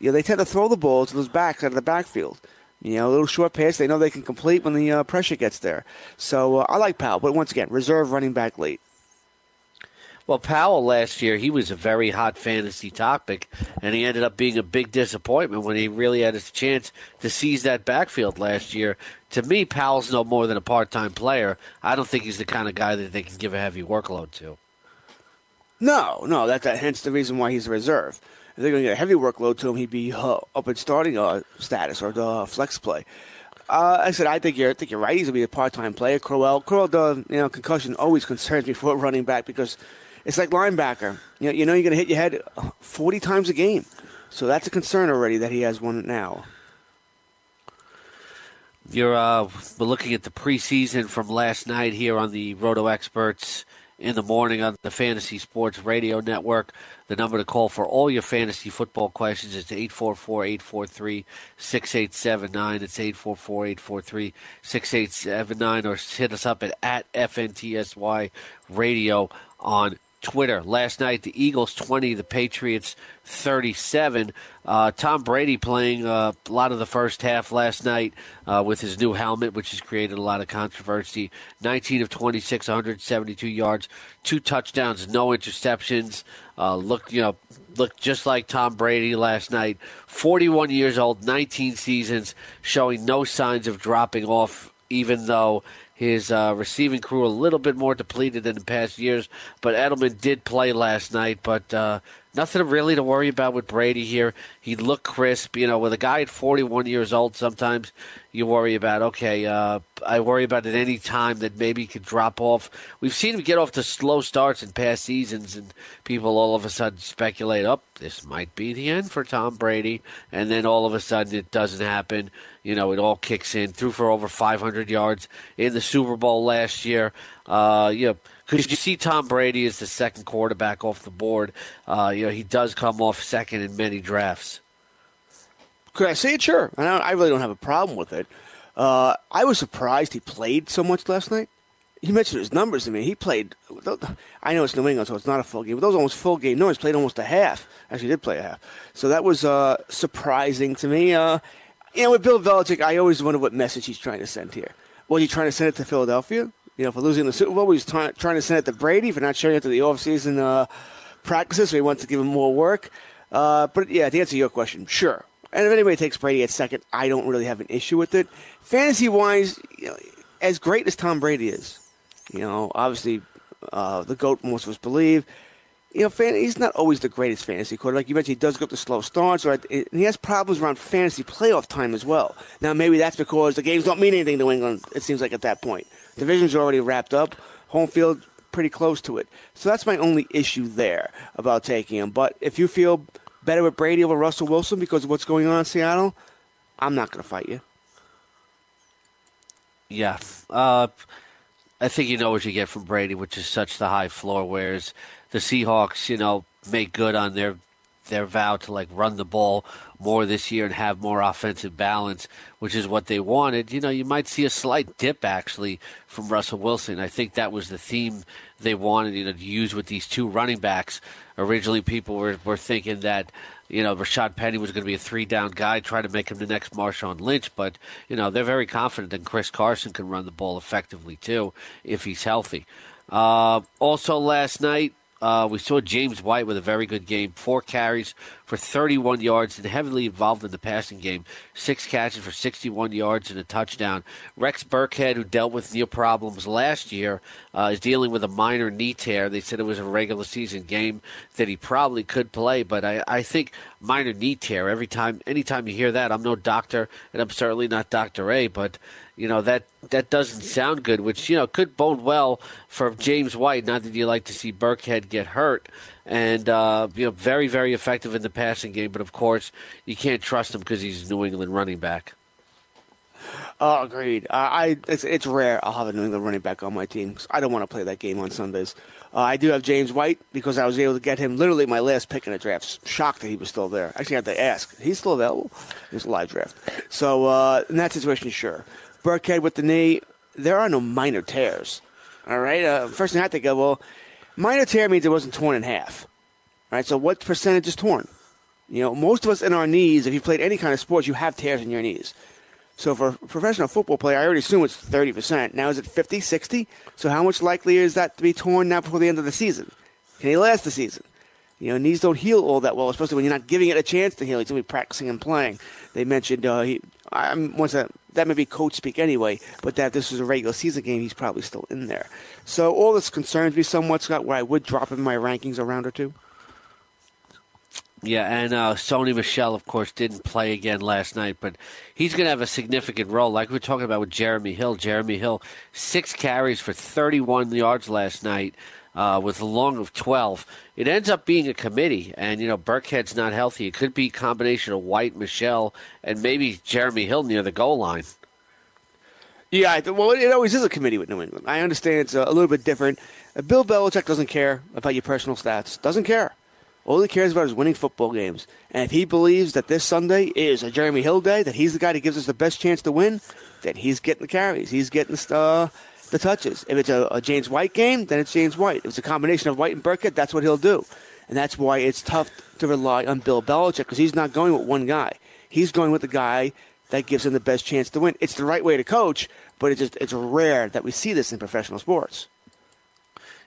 you know, they tend to throw the ball to those backs out of the backfield. You know, a little short pass, they know they can complete when the uh, pressure gets there. So uh, I like Powell, but once again, reserve running back late. Well, Powell last year, he was a very hot fantasy topic, and he ended up being a big disappointment when he really had his chance to seize that backfield last year. To me, Powell's no more than a part time player. I don't think he's the kind of guy that they can give a heavy workload to. No, no, that's that, hence the reason why he's a reserve. If they're going to get a heavy workload to him, he'd be uh, up in starting uh, status or the uh, flex play. Uh, I said I think you're I think you're right. He's gonna be a part time player. Crowell, Crowell, the you know concussion always concerns me for a running back because it's like linebacker. You know, you know you're going to hit your head 40 times a game. So that's a concern already that he has one now. You're uh, we're looking at the preseason from last night here on the Roto Experts in the morning on the Fantasy Sports Radio Network. The number to call for all your fantasy football questions is 844-843-6879. It's 844-843-6879 or hit us up at, at FNTSY Radio on Twitter. Last night, the Eagles 20, the Patriots 37. Uh, Tom Brady playing uh, a lot of the first half last night uh, with his new helmet, which has created a lot of controversy. 19 of 26, 172 yards, two touchdowns, no interceptions. Uh, looked, you know, looked just like Tom Brady last night. 41 years old, 19 seasons, showing no signs of dropping off, even though his uh, receiving crew a little bit more depleted than in past years. But Edelman did play last night, but uh, nothing really to worry about with Brady here. He looked crisp. You know, with a guy at 41 years old, sometimes you worry about, okay, uh, I worry about at any time that maybe he could drop off. We've seen him get off to slow starts in past seasons, and people all of a sudden speculate, oh, this might be the end for Tom Brady. And then all of a sudden it doesn't happen. You know, it all kicks in. Threw for over 500 yards in the Super Bowl last year. Uh, you know, because you see Tom Brady is the second quarterback off the board. Uh, you know, he does come off second in many drafts. Could I say it? Sure. I, I really don't have a problem with it. Uh, I was surprised he played so much last night. You mentioned his numbers to me. He played. I know it's New England, so it's not a full game, but those almost full game. No, he's played almost a half. Actually, did play a half. So that was uh, surprising to me. Uh, you know, with Bill Belichick, I always wonder what message he's trying to send here. Was he trying to send it to Philadelphia? You know, for losing the Super Bowl, We was he trying, to send it to Brady for not showing up to the offseason uh, practices, he wants to give him more work. Uh, but yeah, to answer your question, sure. And if anybody takes Brady at second, I don't really have an issue with it. Fantasy wise, you know, as great as Tom Brady is, you know, obviously uh, the GOAT, most of us believe, you know, fan, he's not always the greatest fantasy quarterback. Like you mentioned, he does go up to slow starts, or he has problems around fantasy playoff time as well. Now, maybe that's because the games don't mean anything to England. It seems like at that point, divisions already wrapped up, home field pretty close to it. So that's my only issue there about taking him. But if you feel better with Brady over Russell Wilson because of what's going on in Seattle, I'm not going to fight you. Yeah. Uh, I think you know what you get from Brady, which is such the high floor, whereas the Seahawks, you know, make good on their their vow to like run the ball more this year and have more offensive balance, which is what they wanted. You know, you might see a slight dip actually from Russell Wilson. I think that was the theme they wanted, you know, to use with these two running backs. Originally, people were, were thinking that you know, Rashad Penny was going to be a three down guy, try to make him the next Marshawn Lynch. But, you know, they're very confident that Chris Carson can run the ball effectively, too, if he's healthy. Uh, also, last night, uh, we saw James White with a very good game, four carries for 31 yards and heavily involved in the passing game, six catches for 61 yards and a touchdown. Rex Burkhead, who dealt with knee problems last year, uh, is dealing with a minor knee tear. They said it was a regular season game that he probably could play, but I, I think minor knee tear every time, anytime you hear that, I'm no doctor and I'm certainly not Dr. A, but you know that that doesn't sound good, which you know could bode well for James White. Not that you like to see Burkhead get hurt, and uh, you know very very effective in the passing game, but of course you can't trust him because he's New England running back. Oh, agreed. Uh, I it's, it's rare I'll have a New England running back on my team. I don't want to play that game on Sundays. Uh, I do have James White because I was able to get him literally my last pick in the draft. Shocked that he was still there. Actually, I had to ask. He's still available. It's a live draft. So uh, in that situation, sure. Burkhead with the knee. There are no minor tears. All right. Uh, first thing I think of, well, minor tear means it wasn't torn in half. All right. So what percentage is torn? You know, most of us in our knees, if you played any kind of sports, you have tears in your knees. So for a professional football player, I already assume it's 30%. Now is it 50, 60? So how much likely is that to be torn now before the end of the season? Can he last the season? You know, knees don't heal all that well, especially when you're not giving it a chance to heal. He's going to be practicing and playing. They mentioned uh, he. I'm once that that may be coach speak anyway, but that this was a regular season game, he's probably still in there. So all this concerns me somewhat, Scott. Where I would drop in my rankings a round or two. Yeah, and uh, Sony Michel, of course, didn't play again last night, but he's going to have a significant role, like we are talking about with Jeremy Hill. Jeremy Hill, six carries for 31 yards last night. Uh, with a long of 12. It ends up being a committee, and, you know, Burkhead's not healthy. It could be a combination of White, Michel, and maybe Jeremy Hill near the goal line. Yeah, well, it always is a committee with New England. I understand it's a, a little bit different. Uh, Bill Belichick doesn't care about your personal stats. Doesn't care. All he cares about is winning football games. And if he believes that this Sunday is a Jeremy Hill day, that he's the guy that gives us the best chance to win, then he's getting the carries. He's getting the, uh, the touches. If it's a, a, James White game, then it's James White. If it's a combination of White and Burkhead, that's what he'll do. And that's why it's tough to rely on Bill Belichick because he's not going with one guy. He's going with the guy that gives him the best chance to win. It's the right way to coach, but it's just it's rare that we see this in professional sports.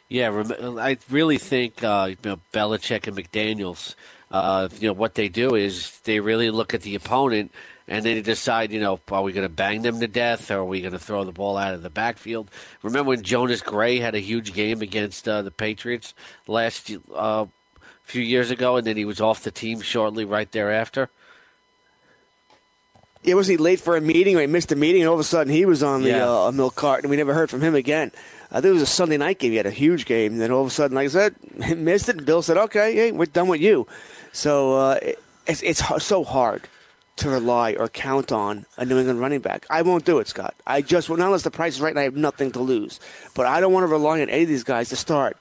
Yeah, I really think uh, you know, Belichick and McDaniels. Uh, you know what they do is they really look at the opponent and then you decide, you know, are we going to bang them to death or are we going to throw the ball out of the backfield? Remember when Jonas Gray had a huge game against uh, the Patriots last uh, few years ago, and then he was off the team shortly right thereafter? Yeah, was he late for a meeting or he missed a meeting, and all of a sudden he was on the yeah. uh, milk cart, and we never heard from him again. I think it was a Sunday night game. He had a huge game. And then all of a sudden, like I said, he missed it. And Bill said, okay, hey, we're done with you. So uh, it's, it's so hard to rely or count on a New England running back. I won't do it, Scott. I just, well, not unless the price is right and I have nothing to lose. But I don't want to rely on any of these guys to start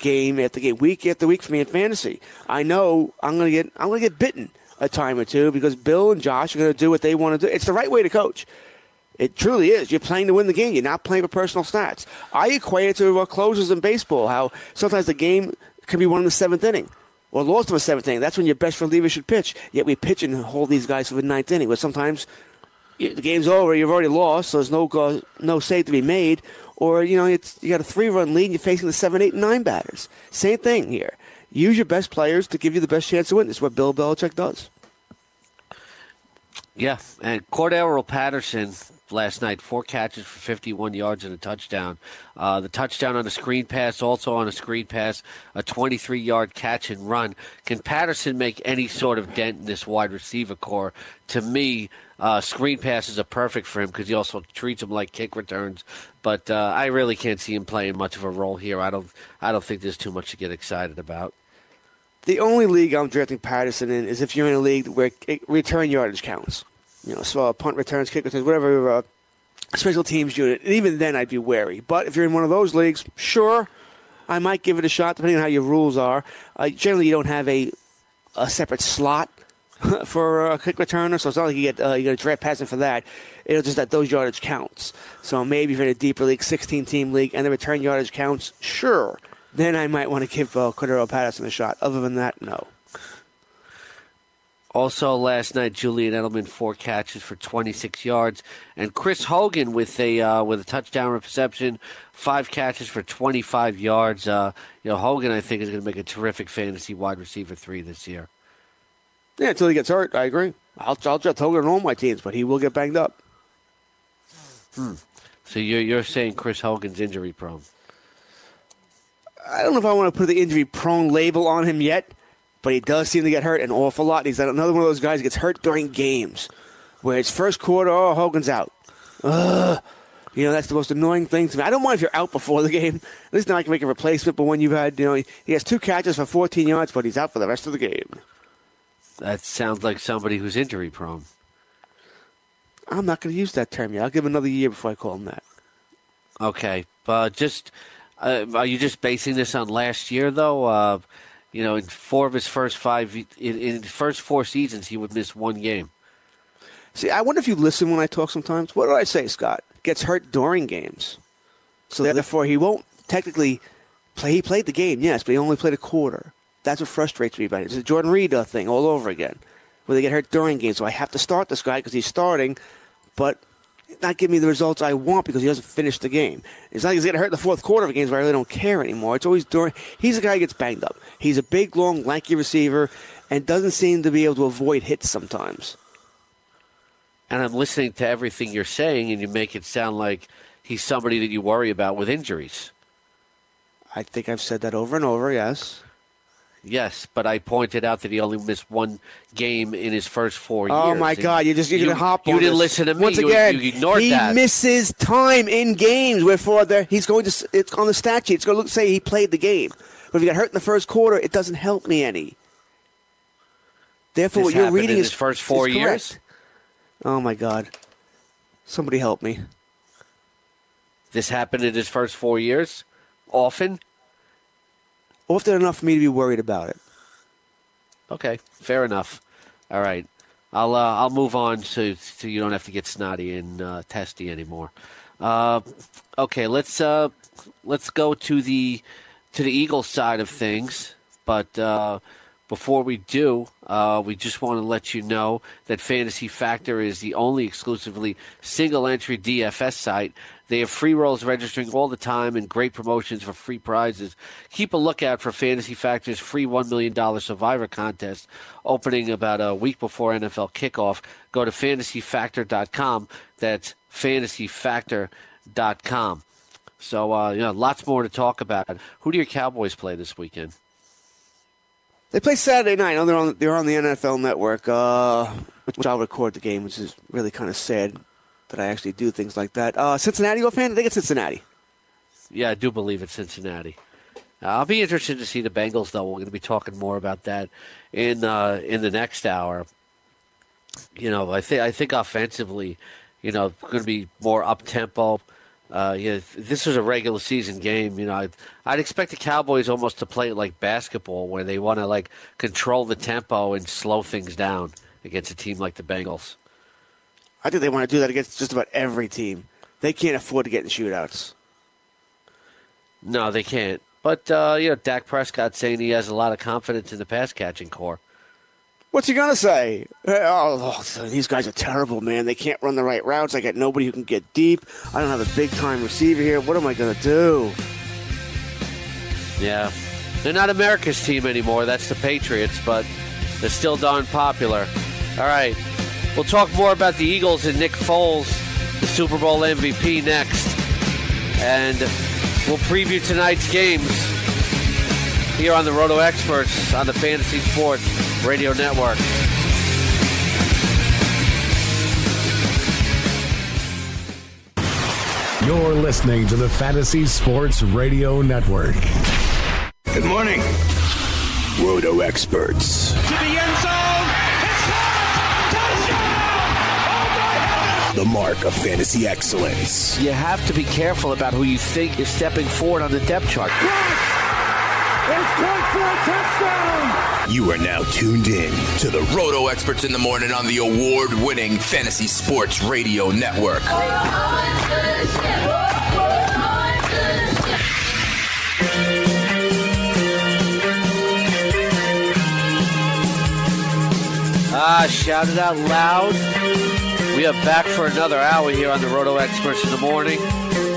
game after game, week after week for me in fantasy. I know I'm to get, I'm to get bitten a time or two because Bill and Josh are to do what they want to do. It's the right way to coach. It truly is. You're playing to win the game. You're not playing for personal stats. I equate it to closers in baseball, how sometimes the game can be won in the seventh inning or lost in the seventh inning. That's when your best reliever should pitch. Yet we pitch and hold these guys for the ninth inning. But sometimes the game's over, you've already lost, so there's no go, no save to be made. Or, you know, it's, you got a three run lead and you're facing the seven, eight, and nine batters. Same thing here. Use your best players to give you the best chance to win. Is what Bill Belichick does. Yeah, and Cordarrelle Patterson last night. Four catches for 51 yards and a touchdown. Uh, the touchdown on a screen pass, also on a screen pass, a 23 yard catch and run. Can Patterson make any sort of dent in this wide receiver corps? To me, uh, screen passes are perfect for him because he also treats them like kick returns. But uh, I really can't see him playing much of a role here. I don't. I don't think there's too much to get excited about. The only league I'm drafting Patterson in is if you're in a league where return yardage counts you know, so punt returns, kick returns, whatever uh, special teams unit. And even then, I'd be wary. But if you're in one of those leagues, sure, I might give it a shot, depending on how your rules are. Uh, generally, you don't have a a separate slot for a kick returner, so it's not like you get uh, you get a draft passing for that. It'll just that those yardage counts. So maybe if you're in a deeper league, 16 team league, and the return yardage counts, sure. Then I might want to give uh, Cordarrelle Patterson a shot. Other than that, no. Also, last night, Julian Edelman four catches for 26 yards, and Chris Hogan with a uh, with a touchdown reception, five catches for 25 yards. Uh, you know, Hogan, I think, is going to make a terrific fantasy wide receiver three this year. Yeah, until he gets hurt. I agree. I'll, I'll just Hogan on all my teams, but he will get banged up. Hmm. So you're you're saying Chris Hogan's injury prone? I don't know if I want to put the injury prone label on him yet, but he does seem to get hurt an awful lot. He's another one of those guys who gets hurt during games, where it's first quarter, oh, Hogan's out. Ugh. You know, that's the most annoying thing to me. I don't mind if you're out before the game. At least now I can make a replacement, but when you've had, you know, he has two catches for 14 yards, but he's out for the rest of the game. That sounds like somebody who's injury prone. I'm not going to use that term yet. I'll give him another year before I call him that. Okay, but just uh, are you just basing this on last year though? Uh, you know, in four of his first five, in, in his first four seasons, he would miss one game. See, I wonder if you listen when I talk sometimes. What do I say, Scott? Gets hurt during games, so therefore he won't technically play. He played the game, yes, but he only played a quarter. That's what frustrates me about it. It's a Jordan Reed uh, thing all over again, where they get hurt during games. So I have to start this guy because he's starting, but not give me the results I want because he doesn't finish the game. It's not like he's getting hurt in the fourth quarter of games where I really don't care anymore. It's always during. He's a guy who gets banged up. He's a big, long, lanky receiver and doesn't seem to be able to avoid hits sometimes. And I'm listening to everything you're saying, and you make it sound like he's somebody that you worry about with injuries. I think I've said that over and over, yes. Yes, but I pointed out that he only missed one game in his first four oh years. Oh my God! You're just you're you, gonna hop. You didn't this. listen to me. Once again, you ignored he that. misses time in games. Wherefore, there he's going to. It's on the stat sheet. It's going to look say he played the game. But if he got hurt in the first quarter, it doesn't help me any. Therefore, This what you're reading in is his first four is years. Oh my God! Somebody help me. This happened in his first four years, often. Often enough for me to be worried about it. Okay, fair enough. All right, I'll uh, I'll move on so so you don't have to get snotty and uh, testy anymore. Uh, okay, let's uh, let's go to the to the Eagles side of things, but. Uh, before we do, uh, we just want to let you know that Fantasy Factor is the only exclusively single entry DFS site. They have free rolls registering all the time and great promotions for free prizes. Keep a lookout for Fantasy Factor's free $1 million Survivor contest opening about a week before NFL kickoff. Go to fantasyfactor.com. That's fantasyfactor.com. So, uh, you know, lots more to talk about. Who do your Cowboys play this weekend? They play Saturday night. Oh, they're on they're on the NFL Network, uh, which I'll record the game, which is really kind of sad that I actually do things like that. Uh, Cincinnati, you a fan? I think it's Cincinnati. Yeah, I do believe it's Cincinnati. Uh, I'll be interested to see the Bengals, though. We're going to be talking more about that in uh, in the next hour. You know, I think I think offensively, you know, going to be more up tempo. Uh, yeah, if this was a regular season game. You know, I'd, I'd expect the Cowboys almost to play it like basketball, where they want to like control the tempo and slow things down against a team like the Bengals. I think they want to do that against just about every team. They can't afford to get in shootouts. No, they can't. But uh, you know, Dak Prescott saying he has a lot of confidence in the pass catching corps. What's he gonna say? Oh, oh, these guys are terrible, man. They can't run the right routes. I got nobody who can get deep. I don't have a big time receiver here. What am I gonna do? Yeah, they're not America's team anymore. That's the Patriots, but they're still darn popular. All right, we'll talk more about the Eagles and Nick Foles, the Super Bowl MVP, next, and we'll preview tonight's games here on the Roto Experts on the Fantasy Sports Radio Network. You're listening to the Fantasy Sports Radio Network. Good morning, Roto Experts. To the end zone. The mark of fantasy excellence. You have to be careful about who you think is stepping forward on the depth chart. It's good for a touchdown! You are now tuned in to the Roto Experts in the Morning on the award winning Fantasy Sports Radio Network. Ah, shout it out loud. We are back for another hour here on the Roto Experts in the morning.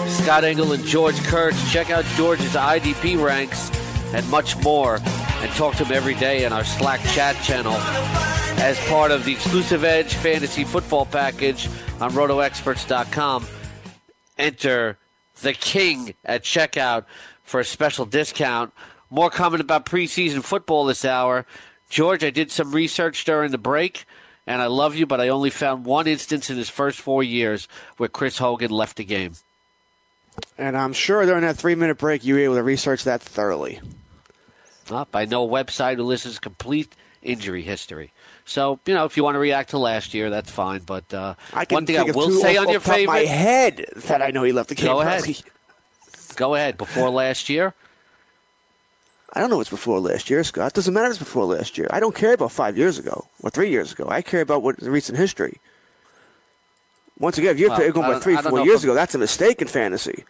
Scott Engel and George Kurtz. Check out George's IDP ranks and much more. And talk to him every day in our Slack chat channel as part of the exclusive Edge Fantasy Football Package on RotoExperts.com. Enter the King at checkout for a special discount. More comment about preseason football this hour. George, I did some research during the break, and I love you, but I only found one instance in his first four years where Chris Hogan left the game. And I'm sure during that three minute break, you were able to research that thoroughly. Up, I know a website who lists complete injury history. So you know, if you want to react to last year, that's fine. But uh, I one thing I will say on your off the top of favorite, my head that I know he left the game. Go ahead. go ahead. Before last year, I don't know what's before last year, Scott. Doesn't matter if it's before last year. I don't care about five years ago or three years ago. I care about what the recent history. Once again, if you're Well, going by three, four years ago, that's a mistake in fantasy.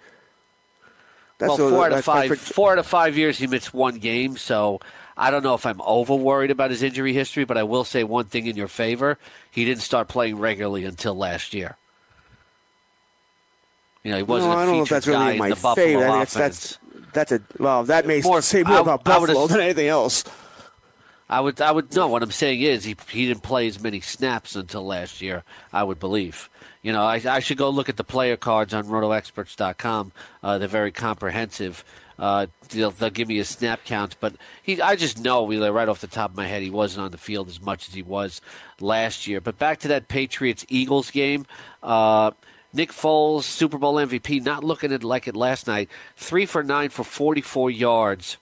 That's well, a- four out of five. predict- Four out of five years, he missed one game. So I don't know if I'm over worried about his injury history, but I will say one thing in your favor: he didn't start playing regularly until last year. You know, he wasn't no, a I don't know if featured that's really guy in my in the Buffalo favor. Offense. that's, that's that's a well. That may More- say more I- about Buffalo than anything else. I would, I would no. What I'm saying is, he he didn't play as many snaps until last year. I would believe. You know, I, I should go look at the player cards on RotoExperts.com. Uh, they're very comprehensive. Uh, they'll, they'll give me a snap count, but he, I just know, really, right off the top of my head, he wasn't on the field as much as he was last year. But back to that Patriots Eagles game. Uh, Nick Foles, Super Bowl MVP, not looking at like it last night. Three for nine for 44 yards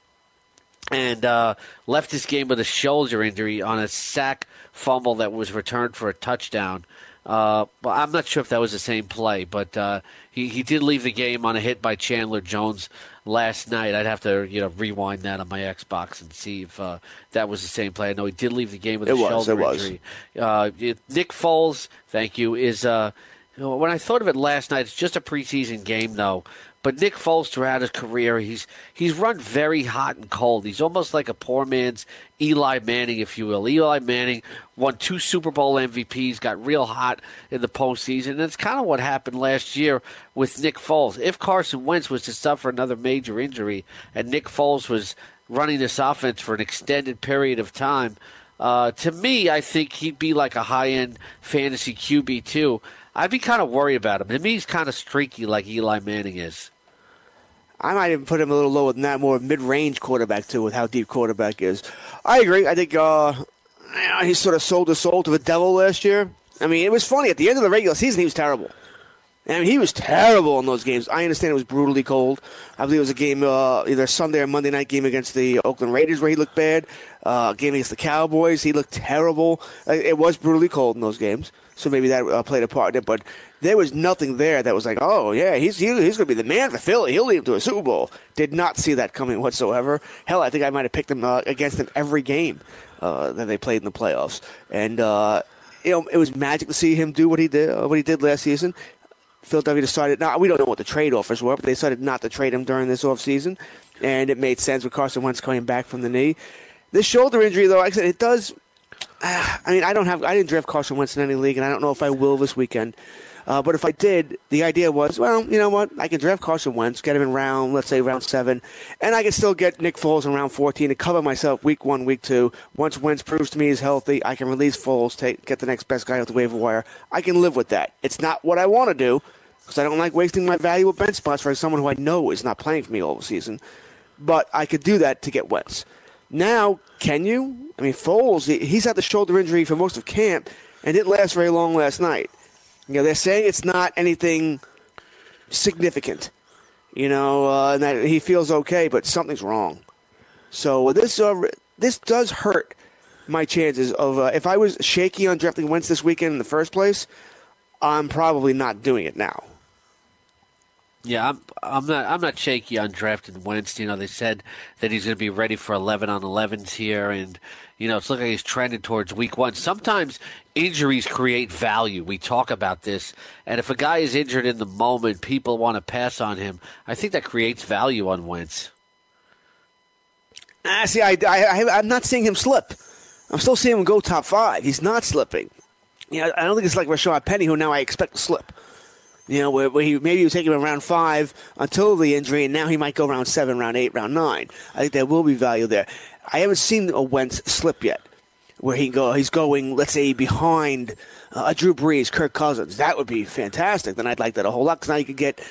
and uh, left this game with a shoulder injury on a sack fumble that was returned for a touchdown. Uh, well, I'm not sure if that was the same play, but uh, he he did leave the game on a hit by Chandler Jones last night. I'd have to you know rewind that on my Xbox and see if uh, that was the same play. I know he did leave the game with It a was, shoulder it was. injury. Uh, Nick Foles, thank you, is. You know, when I thought of it last night, it's just a preseason game, though. But Nick Foles, throughout his career, he's he's run very hot and cold. He's almost like a poor man's Eli Manning, if you will. Eli Manning won two Super Bowl MVPs, got real hot in the postseason, and it's kind of what happened last year with Nick Foles. If Carson Wentz was to suffer another major injury, and Nick Foles was running this offense for an extended period of time, uh, to me, I think he'd be like a high end fantasy QB too. I'd be kind of worried about him. To me, he's kind of streaky like Eli Manning is. I might even put him a little lower than that, more mid-range quarterback too, with how deep quarterback is. I agree. I think uh, he sort of sold his soul to the devil last year. I mean, it was funny at the end of the regular season. He was terrible. I mean, he was terrible in those games. I understand it was brutally cold. I believe it was a game, uh, either Sunday or Monday night game against the Oakland Raiders where he looked bad. Uh, game against the Cowboys, he looked terrible. Uh, It was brutally cold in those games, so maybe that uh, played a part in it. But there was nothing there that was like, oh yeah, he's he, he's going to be the man for Philly. He'll lead him to a Super Bowl. Did not see that coming whatsoever. Hell, I think I might have picked him uh, against him every game uh, that they played in the playoffs, and. Uh, you know, it was magic to see him do what he did. Uh, what he did last season. Philadelphia decided. Now we don't know what the trade offers were, but they decided not to trade him during this offseason, and it made sense with Carson Wentz coming back from the knee. This shoulder injury, though, like I said, it does. I mean, I don't have. I didn't draft Carson Wentz in any league, and I don't know if I will this weekend. Uh, but if I did, the idea was, well, you know what? I can draft Carson Wentz, get him in round, let's say round seven, and I can still get Nick Foles in round 14 to cover myself week one, week two. Once Wentz proves to me he's healthy, I can release Foles, take get the next best guy off the waiver wire. I can live with that. It's not what I want to do because I don't like wasting my valuable bench spots for someone who I know is not playing for me all season. But I could do that to get Wentz. Now, can you? I mean, Foles, he's had the shoulder injury for most of camp and didn't last very long last night. You know, they're saying it's not anything significant, you know, uh, and that he feels okay, but something's wrong. So this uh, this does hurt my chances of uh, if I was shaky on drafting Wentz this weekend in the first place, I'm probably not doing it now. Yeah, I'm. I'm not. I'm not shaky on drafting Wentz. You know, they said that he's going to be ready for 11 on 11s here, and you know, it's looking like he's trending towards week one. Sometimes injuries create value. We talk about this, and if a guy is injured in the moment, people want to pass on him. I think that creates value on Wentz. Ah, see, I, I, I'm not seeing him slip. I'm still seeing him go top five. He's not slipping. You know, I don't think it's like Rashad Penny, who now I expect to slip. You know, where, where he maybe he was taking him around five until the injury, and now he might go round seven, round eight, round nine. I think there will be value there. I haven't seen a Wentz slip yet, where he go he's going, let's say, behind uh, a Drew Brees, Kirk Cousins. That would be fantastic. Then I'd like that a whole lot because now you could get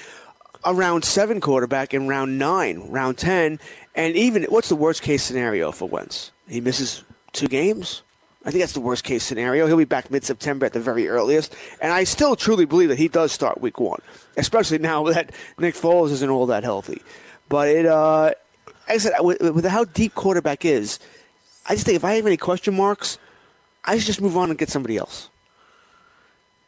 a round seven quarterback in round nine, round ten, and even what's the worst case scenario for Wentz? He misses two games. I think that's the worst case scenario. He'll be back mid September at the very earliest. And I still truly believe that he does start week one, especially now that Nick Foles isn't all that healthy. But it, uh, I said, with, with how deep quarterback is, I just think if I have any question marks, I should just move on and get somebody else.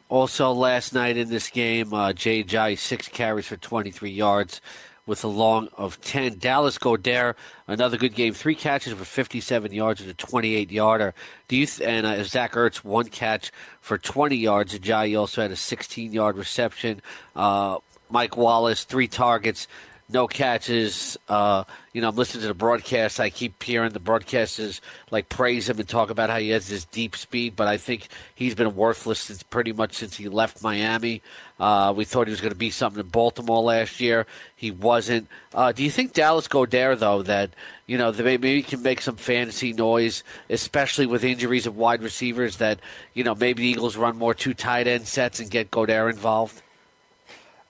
Also, last night in this game, uh, Jay Ajayi, six carries for 23 yards with a long of 10. Dallas Goedert, another good game, three catches for 57 yards with a 28 yarder. Do you th- and uh, Zach Ertz, one catch for 20 yards. Ajayi also had a 16 yard reception. Uh, Mike Wallace, three targets, no catches. Uh, you know, I'm listening to the broadcast. I keep hearing the broadcasters like praise him and talk about how he has this deep speed, but I think he's been worthless since pretty much since he left Miami. Uh, we thought he was going to be something in Baltimore last year. He wasn't. Uh, do you think Dallas Goedert, though, that you know maybe can make some fantasy noise, especially with injuries of wide receivers? That you know maybe the Eagles run more two tight end sets and get Goedert involved.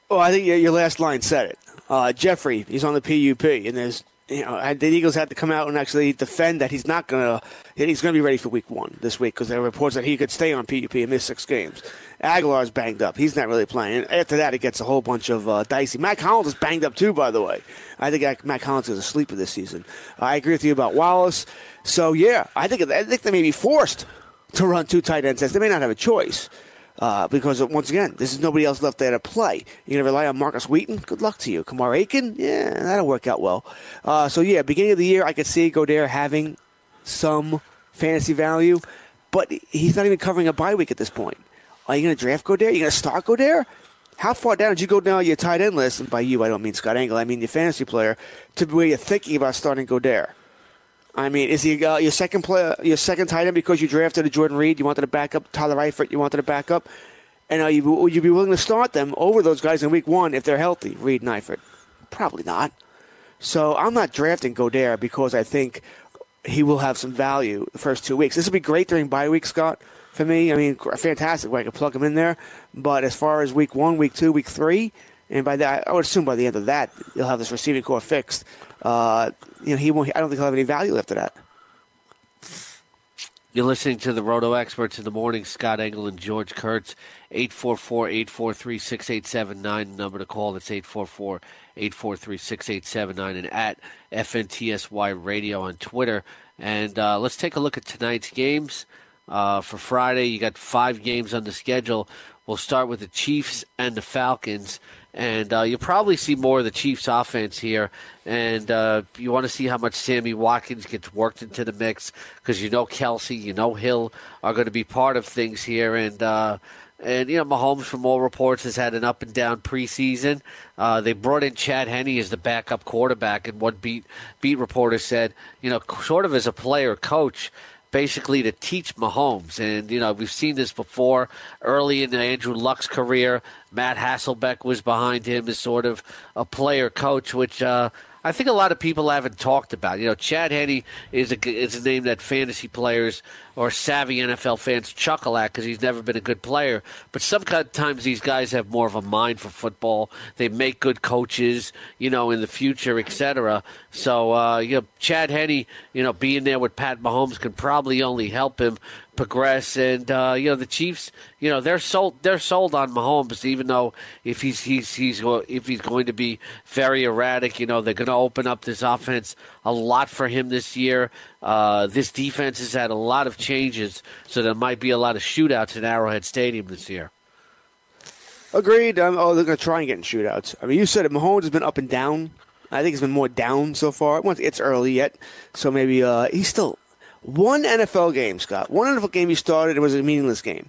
Well, I think your last line said it. Uh, Jeffery, he's on the PUP, and there's you know the Eagles had to come out and actually defend that he's not gonna he's gonna be ready for Week One this week because there are reports that he could stay on PUP and miss six games. Agholor's banged up; he's not really playing. And after that, it gets a whole bunch of uh, dicey. Mack Hollins is banged up too, by the way. I think Mack Hollins is a sleeper this season. I agree with you about Wallace. So yeah, I think I think they may be forced to run two tight end sets. They may not have a choice. Uh, because once again, this is nobody else left there to play. You're gonna rely on Markus Wheaton. Good luck to you. Kamar Aiken, yeah, that'll work out well. Uh, so yeah, beginning of the year, I could see Goedert having some fantasy value, but he's not even covering a bye week at this point. Are you gonna draft Goedert? Are you gonna start Goedert? How far down did you go down your tight end list? And by you, I don't mean Scott Engel. I mean your fantasy player to where you're thinking about starting Goedert. I mean, is he uh, your second player, your second tight end because you drafted a Jordan Reed? You wanted to back up Tyler Eifert. You wanted to back up, and are you, would you be willing to start them over those guys in Week One if they're healthy? Reed and Eifert, probably not. So I'm not drafting Goedert because I think he will have some value the first two weeks. This will be great during bye week, Scott. For me, I mean, fantastic way I could plug him in there. But as far as Week One, Week Two, Week Three, and by that, I would assume by the end of that, you'll have this receiving corps fixed. Uh, you know, he won't. I don't think he'll have any value left after that. You're listening to the Roto Experts in the morning. Scott Engel and George Kurtz. 844-843-6879. Number to call. That's 844-843-6879 and at FNTSY Radio on Twitter. And uh, let's take a look at tonight's games. Uh, for Friday, you got five games on the schedule. We'll start with the Chiefs and the Falcons. And uh, you'll probably see more of the Chiefs' offense here. And uh, you want to see how much Sammy Watkins gets worked into the mix because you know Kelce, you know Hill are going to be part of things here. And uh, and you know Mahomes, from all reports, has had an up and down preseason. Uh, they brought in Chad Henne as the backup quarterback, and one beat beat reporter said, you know, sort of as a player coach basically to teach Mahomes. And, you know, we've seen this before early in Andrew Luck's career. Matt Hasselbeck was behind him as sort of a player coach, which uh, I think a lot of people haven't talked about. You know, Chad Henne is a, is a name that fantasy players or savvy NFL fans chuckle at because he's never been a good player. But sometimes these guys have more of a mind for football. They make good coaches, you know, in the future, etc. So, uh, you know, Chad Henne, you know, being there with Pat Mahomes can probably only help him progress. And uh, you know the Chiefs, you know they're sold they're sold on Mahomes, even though if he's he's he's if he's going to be very erratic, you know they're going to open up this offense a lot for him this year. Uh, this defense has had a lot of changes, so there might be a lot of shootouts in Arrowhead Stadium this year. Agreed. Oh, they're going to try and get in shootouts. I mean, you said it. Mahomes has been up and down. I think it's been more down so far. Once it's early yet, so maybe uh, he's still one NFL game, Scott. One NFL game he started. It was a meaningless game.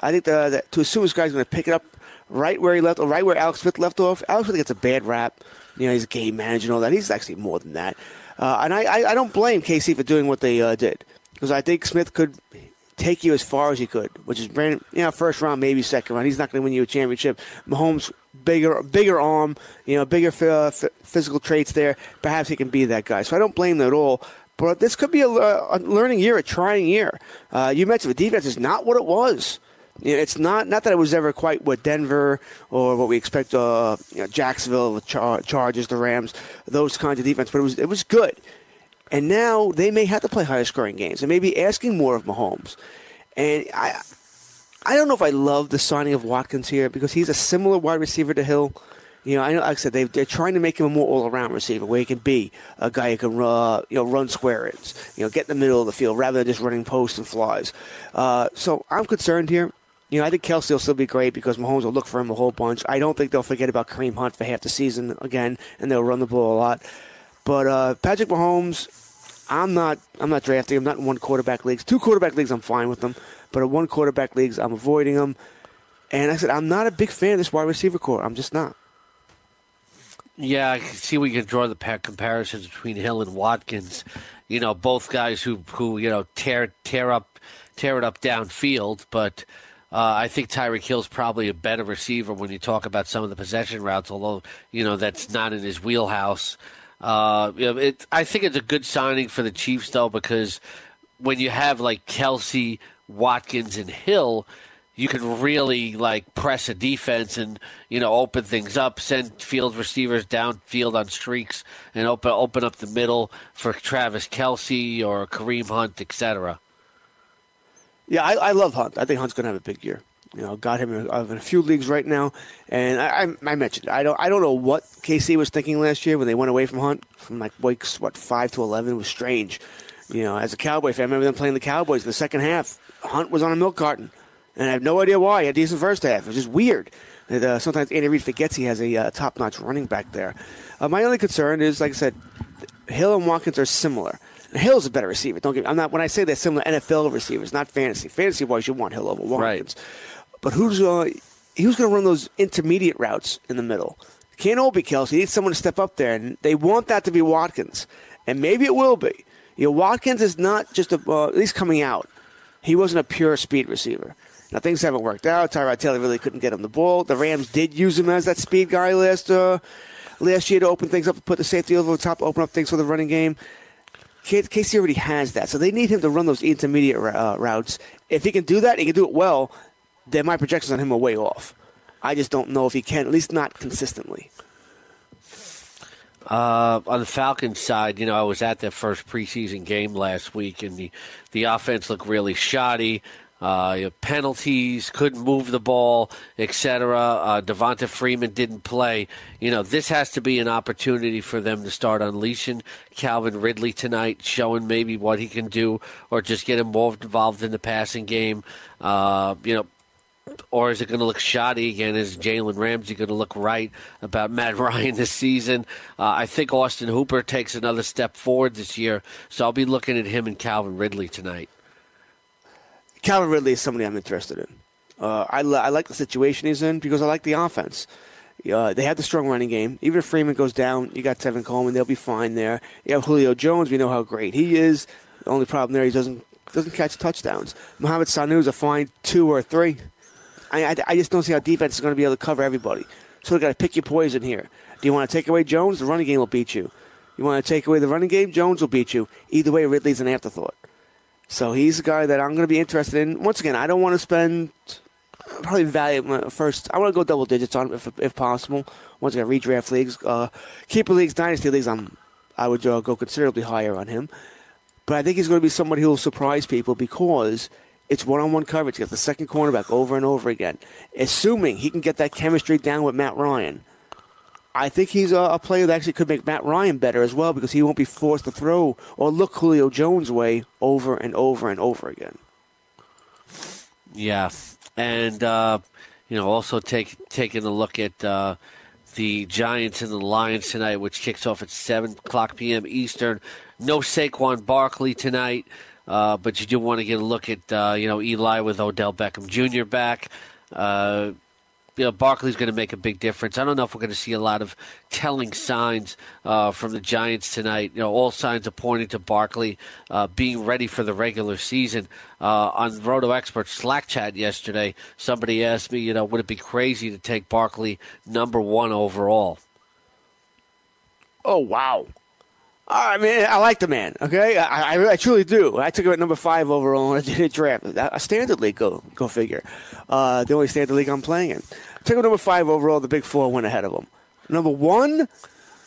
I think the, the, to assume this guy's going to pick it up right where he left, or right where Alex Smith left off. Alex Smith gets a bad rap. You know, he's a game manager and all that. He's actually more than that. Uh, and I, I, I, don't blame KC for doing what they uh, did. because I think Smith could take you as far as he could, which is brand, you know, first round, maybe second round. He's not going to win you a championship. Mahomes, bigger, bigger arm, you know, bigger uh, f- physical traits there. Perhaps he can be that guy. So I don't blame them at all. But this could be a, a learning year, a trying year. Uh, you mentioned the defense is not what it was. You know, it's not not that it was ever quite what Denver or what we expect. Uh, you know, Jacksonville, the Char- Chargers, the Rams, those kinds of defense, but it was it was good. And now they may have to play higher scoring games. They may be asking more of Mahomes. And I, I don't know if I love the signing of Watkins here because he's a similar wide receiver to Hill. You know, I know, like I said, they, they're trying to make him a more all-around receiver, where he can be a guy who can, uh, you know, run square ins, you know, get in the middle of the field rather than just running posts and flies. Uh, so I'm concerned here. You know, I think Kelce will still be great because Mahomes will look for him a whole bunch. I don't think they'll forget about Kareem Hunt for half the season again, and they'll run the ball a lot. But uh, Patrick Mahomes, I'm not. I'm not drafting him. Not in one quarterback leagues. Two quarterback leagues, I'm fine with them. But in one quarterback leagues, I'm avoiding them. And I said, I'm not a big fan of this wide receiver corps. I'm just not. Yeah, I can see we can draw the comparisons between Hill and Watkins. You know, both guys who who you know tear tear up tear it up downfield, but. Uh, I think Tyreek Hill's probably a better receiver when you talk about some of the possession routes, although you know that's not in his wheelhouse. Uh, it, I think it's a good signing for the Chiefs, though, because when you have like Kelce, Watkins, and Hill, you can really like press a defense and you know open things up, send field receivers downfield on streaks, and open open up the middle for Travis Kelce or Kareem Hunt, etc. Yeah, I, I love Hunt. I think Hunt's going to have a big year. You know, got him in a, in a few leagues right now, and I, I, I, mentioned I don't I don't know what KC was thinking last year when they went away from Hunt from like weeks what five to eleven it was strange. You know, as a Cowboy fan, I remember them playing the Cowboys in the second half. Hunt was on a milk carton, and I have no idea why. He had a decent first half. It's just weird. And, uh, sometimes Andy Reid forgets he has a uh, top-notch running back there. Uh, my only concern is, like I said, Hill and Watkins are similar. Hill's a better receiver. Don't get me. I'm not when I say they're similar NFL receivers, not fantasy. Fantasy wise, you want Hill over Watkins. Right. But who's uh, who's going to run those intermediate routes in the middle? Can't all be Kelce. You need someone to step up there, and they want that to be Watkins, and maybe it will be. You know, Watkins is not just a, uh, at least coming out. He wasn't a pure speed receiver. Now things haven't worked out. Tyrod Taylor really couldn't get him the ball. The Rams did use him as that speed guy last uh, last year to open things up, put the safety over the top, open up things for the running game. KC already has that, so they need him to run those intermediate uh, routes. If he can do that, he can do it well. Then my projections on him are way off. I just don't know if he can, at least not consistently. Uh, on the Falcons side, you know, I was at their first preseason game last week, and the, the offense looked really shoddy. Uh, penalties, couldn't move the ball, etc. Uh, Devonta Freeman didn't play. You know, this has to be an opportunity for them to start unleashing Calvin Ridley tonight, showing maybe what he can do, or just get him more involved in the passing game. Uh, you know, or is it going to look shoddy again? Is Jalen Ramsey going to look right about Matt Ryan this season? Uh, I think Austin Hooper takes another step forward this year, so I'll be looking at him and Calvin Ridley tonight. Calvin Ridley is somebody I'm interested in. Uh, I, I like the situation he's in because I like the offense. Uh, they have the strong running game. Even if Freeman goes down, you got Tevin Coleman; they'll be fine there. You have Julio Jones. We know how great he is. The only problem there, he doesn't doesn't catch touchdowns. Mohamed Sanu is a fine two or three. I, I, I just don't see how defense is going to be able to cover everybody. So they got to pick your poison here. Do you want to take away Jones? The running game will beat you. You want to take away the running game? Jones will beat you. Either way, Ridley's an afterthought. So he's a guy that I'm going to be interested in. Once again, I don't want to spend probably value first. I want to go double digits on him if, if possible. Once again, redraft leagues, uh, keeper leagues, dynasty leagues, I'm I would uh, go considerably higher on him. But I think he's going to be somebody who will surprise people because it's one-on-one coverage. He got the second cornerback over and over again. Assuming he can get that chemistry down with Matt Ryan, I think he's a, a, player that actually could make Matt Ryan better as well because he won't be forced to throw or look Julio Jones' way over and over and over again. Yeah, and uh, you know, also take taking a look at uh, the Giants and the Lions tonight, which kicks off at seven o'clock p.m. Eastern. No Saquon Barkley tonight, uh, but you do want to get a look at uh, you know Eli with Odell Beckham Jr. back. You know, Barkley's going to make a big difference. I don't know if we're going to see a lot of telling signs uh, from the Giants tonight. You know, all signs are pointing to Barkley uh, being ready for the regular season. Uh, on Roto Expert Slack chat yesterday, somebody asked me, you know, would it be crazy to take Barkley number one overall? Oh wow! I mean, I like the man. Okay, I, I, I truly do. I took him at number five overall I did a draft. A standard league, go go figure. Uh, the only standard league I'm playing in. took him number five overall. The big four went ahead of him. Number one.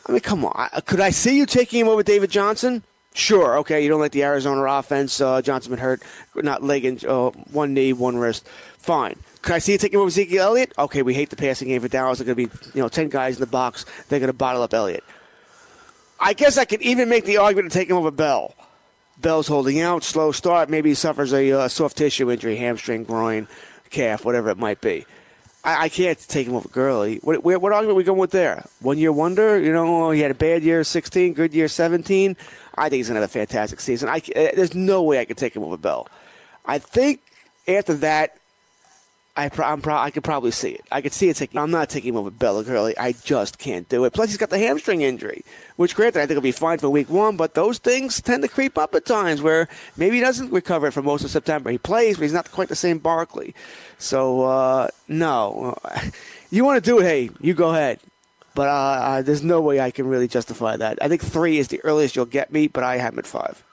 I mean, come on. Could I see you taking him over David Johnson? Sure. Okay, you don't like the Arizona offense. Uh, Johnson been hurt, not leg and uh, one knee, one wrist. Fine. Could I see you taking over Ezekiel Elliott? Okay, we hate the passing game for Dallas. They're going to be, you know, ten guys in the box. They're going to bottle up Elliott. I guess I could even make the argument to take him over Bell. Bell's holding out, slow start. Maybe he suffers a uh, soft tissue injury, hamstring, groin, calf, whatever it might be. I, I can't take him over Gurley. What, what, argument are we going with there? One year wonder? You know, he had a bad year 16, good year 17. I think he's going to have a fantastic season. I, uh, there's no way I could take him over Bell. I think after that, I, I'm pro- I could probably see it. I could see it taking. I'm not taking him over Bella Gurley. I just can't do it. Plus, he's got the hamstring injury, which, granted, I think will be fine for week one. But those things tend to creep up at times where maybe he doesn't recover for most of September. He plays, but he's not quite the same Barkley. So uh, no, you want to do it? Hey, you go ahead. But uh, uh, there's no way I can really justify that. I think three is the earliest you'll get me, but I have him at five.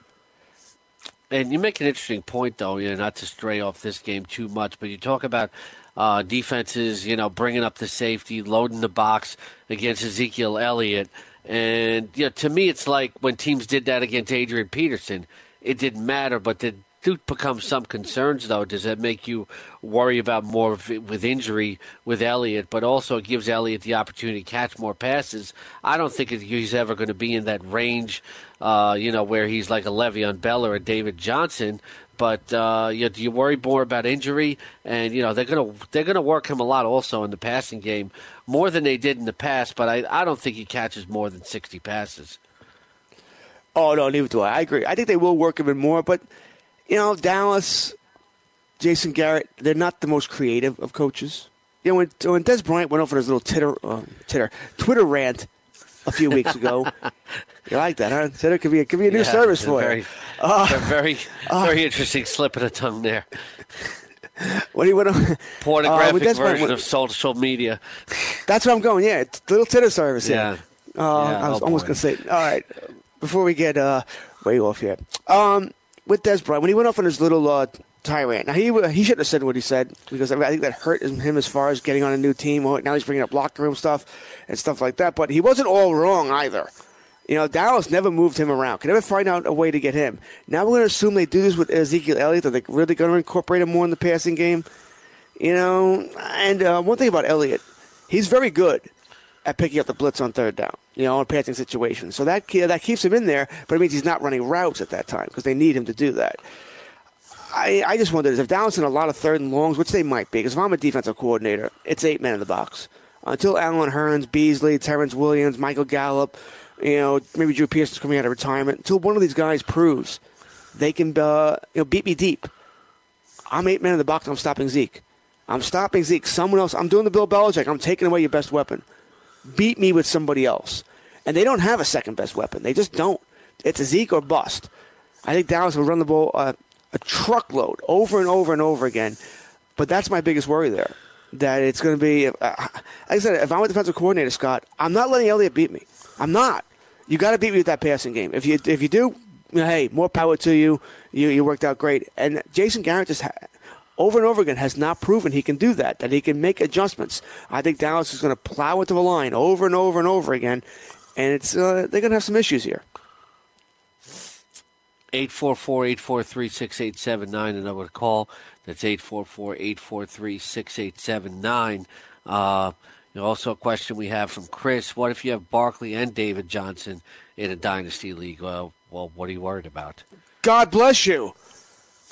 And you make an interesting point, though, you know, not to stray off this game too much, but you talk about uh, defenses, you know, bringing up the safety, loading the box against Ezekiel Elliott. And, you know, to me, it's like when teams did that against Adrian Peterson, it didn't matter, but did do become some concerns, though. Does that make you worry about more with injury with Elliott? But also, it gives Elliott the opportunity to catch more passes. I don't think he's ever going to be in that range, uh, you know, where he's like a Le'Veon Bell or a David Johnson. But uh, you know, do you worry more about injury? And you know they're gonna they're gonna work him a lot also in the passing game more than they did in the past. But I, I don't think he catches more than sixty passes. Oh no, neither do I. I agree. I think they will work him in more, but you know, Dallas, Jason Garrett, they're not the most creative of coaches. You know, when, when Dez Bryant went over his little titter, uh, titter, Twitter rant a few weeks ago, you like that, huh? Titter could be a, could be a new Yeah, service for very, you. Uh, very, very interesting slip of the tongue there. when he went on, Pornographic uh, when Dez Bryant version went- of social media. That's where I'm going. Yeah, it's a little titter service. Yeah. Here. Uh, Yeah, I was oh, almost going to say. All right, before we get uh, way off here, um, with Dez Bryant, when he went off on his little uh, tirade, now he he shouldn't have said what he said because I think that hurt him as far as getting on a new team. Well, Now he's bringing up locker room stuff and stuff like that. But he wasn't all wrong either. You know, Dallas never moved him around. Could never find out a way to get him. Now we're going to assume they do this with Ezekiel Elliott. Are they really going to incorporate him more in the passing game? You know, and uh, one thing about Elliott, he's very good at picking up the blitz on third down, you know, in passing situations. So that that keeps him in there, but it means he's not running routes at that time because they need him to do that. I, I just wonder if Dallas in a lot of third and longs, which they might be, because if I'm a defensive coordinator, it's eight men in the box. Until Allen Hurns, Beasley, Terrance Williams, Michael Gallup, you know, maybe Drew Pearson's coming out of retirement, until one of these guys proves they can uh, you know, beat me deep. I'm eight men in the box. I'm stopping Zeke. I'm stopping Zeke. Someone else. I'm doing the Bill Belichick. I'm taking away your best weapon. Beat me with somebody else. And they don't have a second best weapon. They just don't. It's a Zeke or bust. I think Dallas will run the ball uh, a truckload over and over and over again. But that's my biggest worry there. That it's going to be, uh, like I said, if I'm a defensive coordinator, Scott, I'm not letting Elliott beat me. I'm not. You got to beat me with that passing game. If you if you do, hey, more power to you. You you worked out great. And Jason Garrett just ha- over and over again has not proven he can do that. That he can make adjustments. I think Dallas is going to plow into the line over and over and over again, and it's uh, they're going to have some issues here. 844-843-6879, the number to call. That's 844-843-6879. Uh, also a question we have from Chris. What if you have Barkley and David Johnson in a dynasty league? Well, well what are you worried about? God bless you.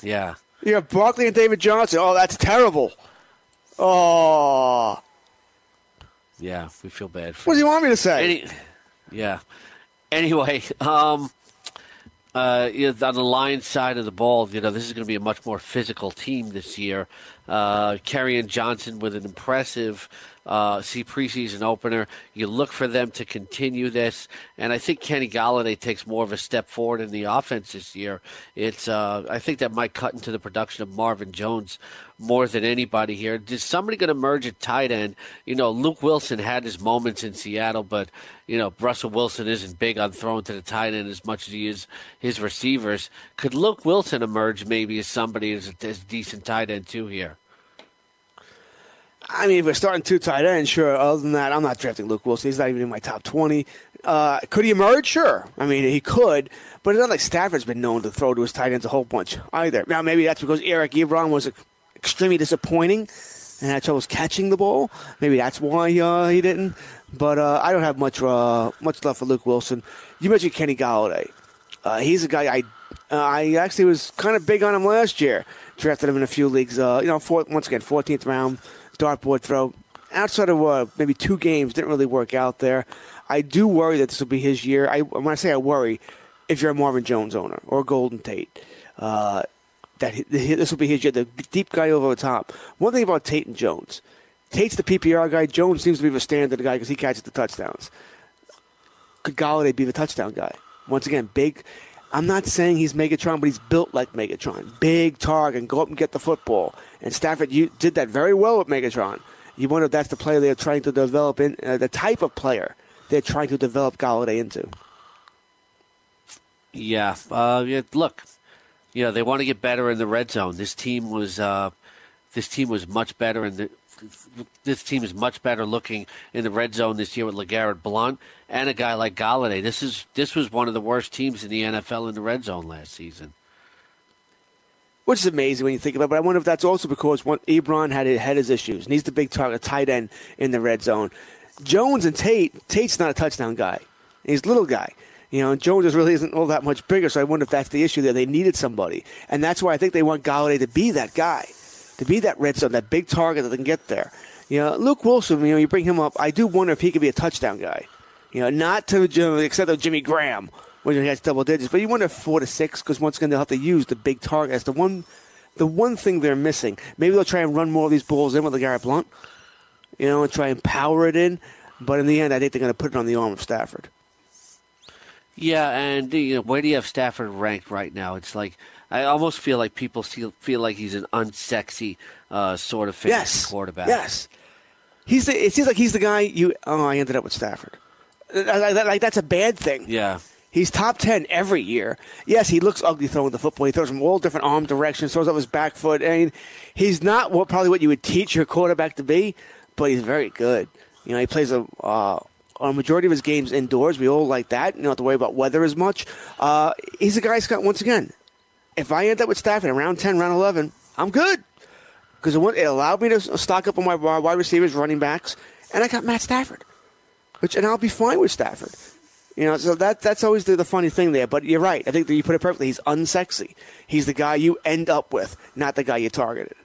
Yeah. You have Barkley and David Johnson. Oh, that's terrible. Oh, Yeah, we feel bad for what do you want me to say? Any, yeah. Anyway, um, uh, on the Lions side of the ball, you know, this is going to be a much more physical team this year. Uh, Johnson with an impressive uh, see preseason opener. You look for them to continue this, and I think Kenny Golladay takes more of a step forward in the offense this year. It's uh, I think that might cut into the production of Marvin Jones more than anybody here. Is somebody going to merge at tight end? You know, Luke Wilson had his moments in Seattle, but you know Russell Wilson isn't big on throwing to the tight end as much as he is his receivers. Could Luke Wilson emerge maybe as somebody as a, as a decent tight end too here? I mean, if we're starting two tight ends, sure. Other than that, I'm not drafting Luke Wilson. He's not even in my top 20. Uh, could he emerge? Sure. I mean, he could, but it's not like Stafford's been known to throw to his tight ends a whole bunch either. Now, maybe that's because Eric Ebron was extremely disappointing and had troubles catching the ball. Maybe that's why uh, he didn't. But uh, I don't have much uh, much left for Luke Wilson. You mentioned Kenny Golladay. Uh, he's a guy I uh, I actually was kind of big on him last year. Drafted him in a few leagues. you know, fourth, once again, 14th round dartboard throw. Outside of uh, maybe two games, didn't really work out there. I do worry that this will be his year. I, when I say I worry, if you're a Marvin Jones owner or Golden Tate, uh, that this will be his year. The deep guy over the top. One thing about Tate and Jones, Tate's the PPR guy. Jones seems to be the standard guy because he catches the touchdowns. Could Golladay be the touchdown guy? Once again, big. I'm not saying he's Megatron, but he's built like Megatron. Big target go up and get the football. And Stafford you did that very well with Megatron. You wonder if that's the player they're trying to develop in, uh, the type of player they're trying to develop Golladay into. Yeah, uh, yeah look, you know they want to get better in the red zone. This team was, uh, this team was much better in the. This team is much better looking in the red zone this year with LeGarrette Blount and a guy like Golladay. This is this was one of the worst teams in the NFL in the red zone last season which is amazing when you think about it. But I wonder if that's also because one, Ebron had had his issues, and he's the big target, tight end in the red zone. Jones and Tate, Tate's not a touchdown guy. He's a little guy. You know, Jones really isn't all that much bigger, so I wonder if that's the issue there. They needed somebody. And that's why I think they want Golladay to be that guy, to be that red zone, that big target that can get there. You know, Luke Wilson, you know, you bring him up, I do wonder if he could be a touchdown guy. You know, not to the except of Jimmy Graham, when he has double digits. But you wonder if four to six because once again they'll have to use the big target as the one, the one thing they're missing. Maybe they'll try and run more of these balls in with LeGarrette Blount, you know, and try and power it in. But in the end, I think they're going to put it on the arm of Stafford. Yeah, and you know, where do you have Stafford ranked right now? It's like I almost feel like people feel, feel like he's an unsexy uh, sort of yes. quarterback. Yes, he's the. It seems like he's the guy you. Oh, I ended up with Stafford. Like that's a bad thing. Yeah. He's top 10 every year. Yes, he looks ugly throwing the football. He throws from all different arm directions, throws up his back foot. I mean, he's not what probably what you would teach your quarterback to be, but he's very good. You know, he plays a, uh, a majority of his games indoors. We all like that. You don't have to worry about weather as much. Uh, he's a guy, Scott, once again, if I end up with Stafford around 10, round 11, I'm good. Because it allowed me to stock up on my wide receivers, running backs, and I got Matt Stafford. Which, and I'll be fine with Stafford. You know, so that that's always the, the funny thing there. But you're right. I think that you put it perfectly. He's unsexy. He's the guy you end up with, not the guy you targeted.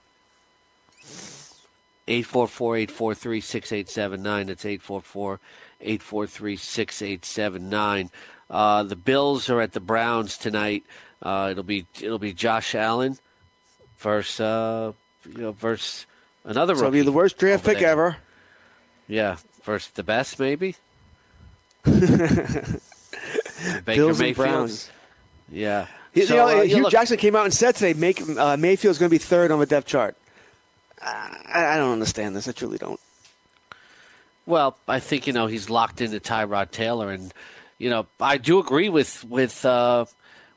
844-843-6879. That's 844-843-6879. Uh, the Bills are at the Browns tonight. Uh, it'll be it'll be Josh Allen versus uh, you know versus another. So it'll be the worst draft pick there. ever. Yeah, versus the best maybe. Baker Bills Mayfield. and Browns. Yeah. You So, know, uh, Hue look- Jackson came out and said today, make uh, Mayfield's going to be third on the depth chart. I, I don't understand this. I truly don't. Well, I think you know he's locked into Tyrod Taylor, and you know I do agree with with uh,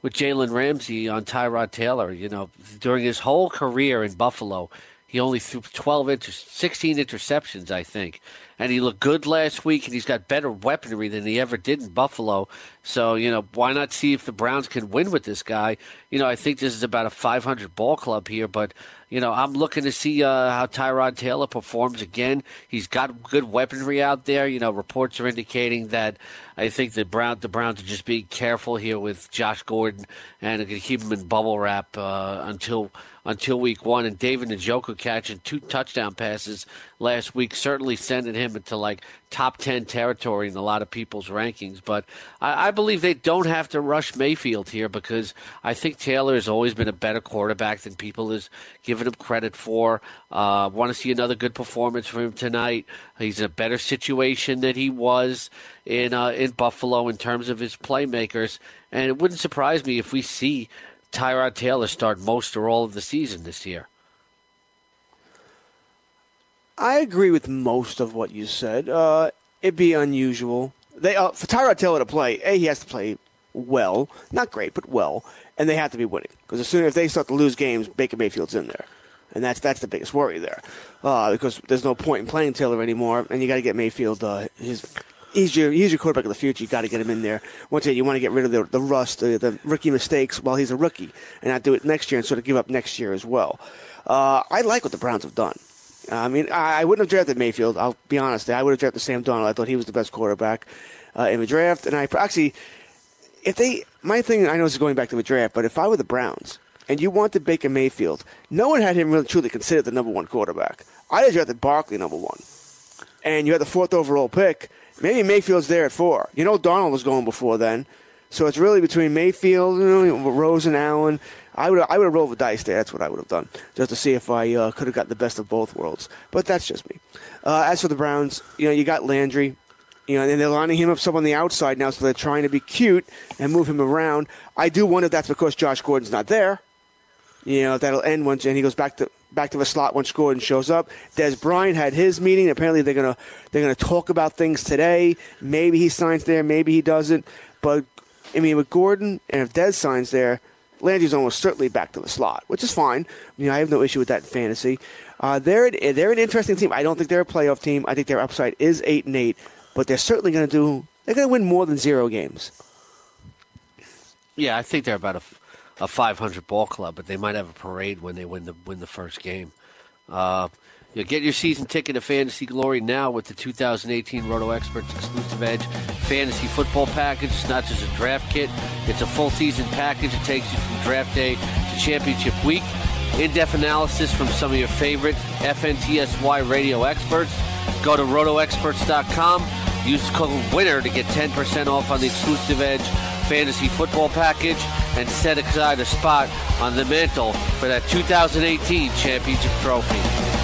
with Jalen Ramsey on Tyrod Taylor. You know, during his whole career in Buffalo, he only threw 12 inter- 16 interceptions, I think, and he looked good last week, and he's got better weaponry than he ever did in Buffalo. So you know, why not see if the Browns can win with this guy? You know, I think this is about a 500 ball club here, but you know, I'm looking to see uh, how Tyrod Taylor performs again. He's got good weaponry out there. You know, reports are indicating that I think the Brown the Browns are just being careful here with Josh Gordon and going to keep him in bubble wrap uh, until until week one. And David Njoku catching two touchdown passes last week, certainly sending him into like top 10 territory in a lot of people's rankings. But I, I believe they don't have to rush Mayfield here because I think Taylor has always been a better quarterback than people is giving him credit for. Uh, Want to see another good performance from him tonight. He's in a better situation than he was in uh, in Buffalo in terms of his playmakers, and it wouldn't surprise me if we see Tyrod Taylor start most or all of the season this year. I agree with most of what you said. Uh, it'd be unusual. They uh, for Tyrod Taylor to play. A, he has to play well, not great, but well, and they have to be winning. Because as soon as they start to lose games, Baker Mayfield's in there, and that's that's the biggest worry there. Uh, because there's no point in playing Taylor anymore, and you got to get Mayfield. Uh, his he's your he's your quarterback of the future. You got to get him in there. Once again, you want to get rid of the, the rust, the, the rookie mistakes while he's a rookie, and not do it next year and sort of give up next year as well. Uh, I like what the Browns have done. I mean, I, I wouldn't have drafted Mayfield. I'll be honest. I would have drafted Sam Darnold. I thought he was the best quarterback uh, in the draft, and I actually, if they, my thing, I know this is going back to the draft, but if I were the Browns and you wanted Baker Mayfield, no one had him really truly considered the number one quarterback. I had drafted Barkley number one, and you had the fourth overall pick. Maybe Mayfield's there at four. You know, Darnold was going before then, so it's really between Mayfield, you know, Rose and Allen. I would I would have rolled the dice there. That's what I would have done, just to see if I uh, could have got the best of both worlds. But that's just me. Uh, as for the Browns, you know, you got Landry. You know, and they're lining him up some on the outside now, so they're trying to be cute and move him around. I do wonder if that's because Josh Gordon's not there. You know, that'll end once, and he goes back to back to the slot once Gordon shows up. Dez Bryant had his meeting. Apparently, they're gonna they're gonna talk about things today. Maybe he signs there, maybe he doesn't. But I mean, with Gordon and if Dez signs there, Landry's almost certainly back to the slot, which is fine. You know, I have no issue with that fantasy. Uh, they're they're an interesting team. I don't think they're a playoff team. I think their upside is eight and eight, but they're certainly going to do. They're going to win more than zero games. Yeah, I think they're about a, a 500 ball club, but they might have a parade when they win the win the first game. Uh, you get your season ticket to Fantasy Glory now with the 2018 Roto Experts Exclusive Edge Fantasy Football Package. It's not just a draft kit; it's a full season package. It takes you from draft day to championship week. In-depth analysis from some of your favorite FNTSY radio experts. Go to rotoexperts.com. Use code WINNER to get 10% off on the Exclusive Edge Fantasy Football Package and set aside a spot on the mantle for that 2018 championship trophy.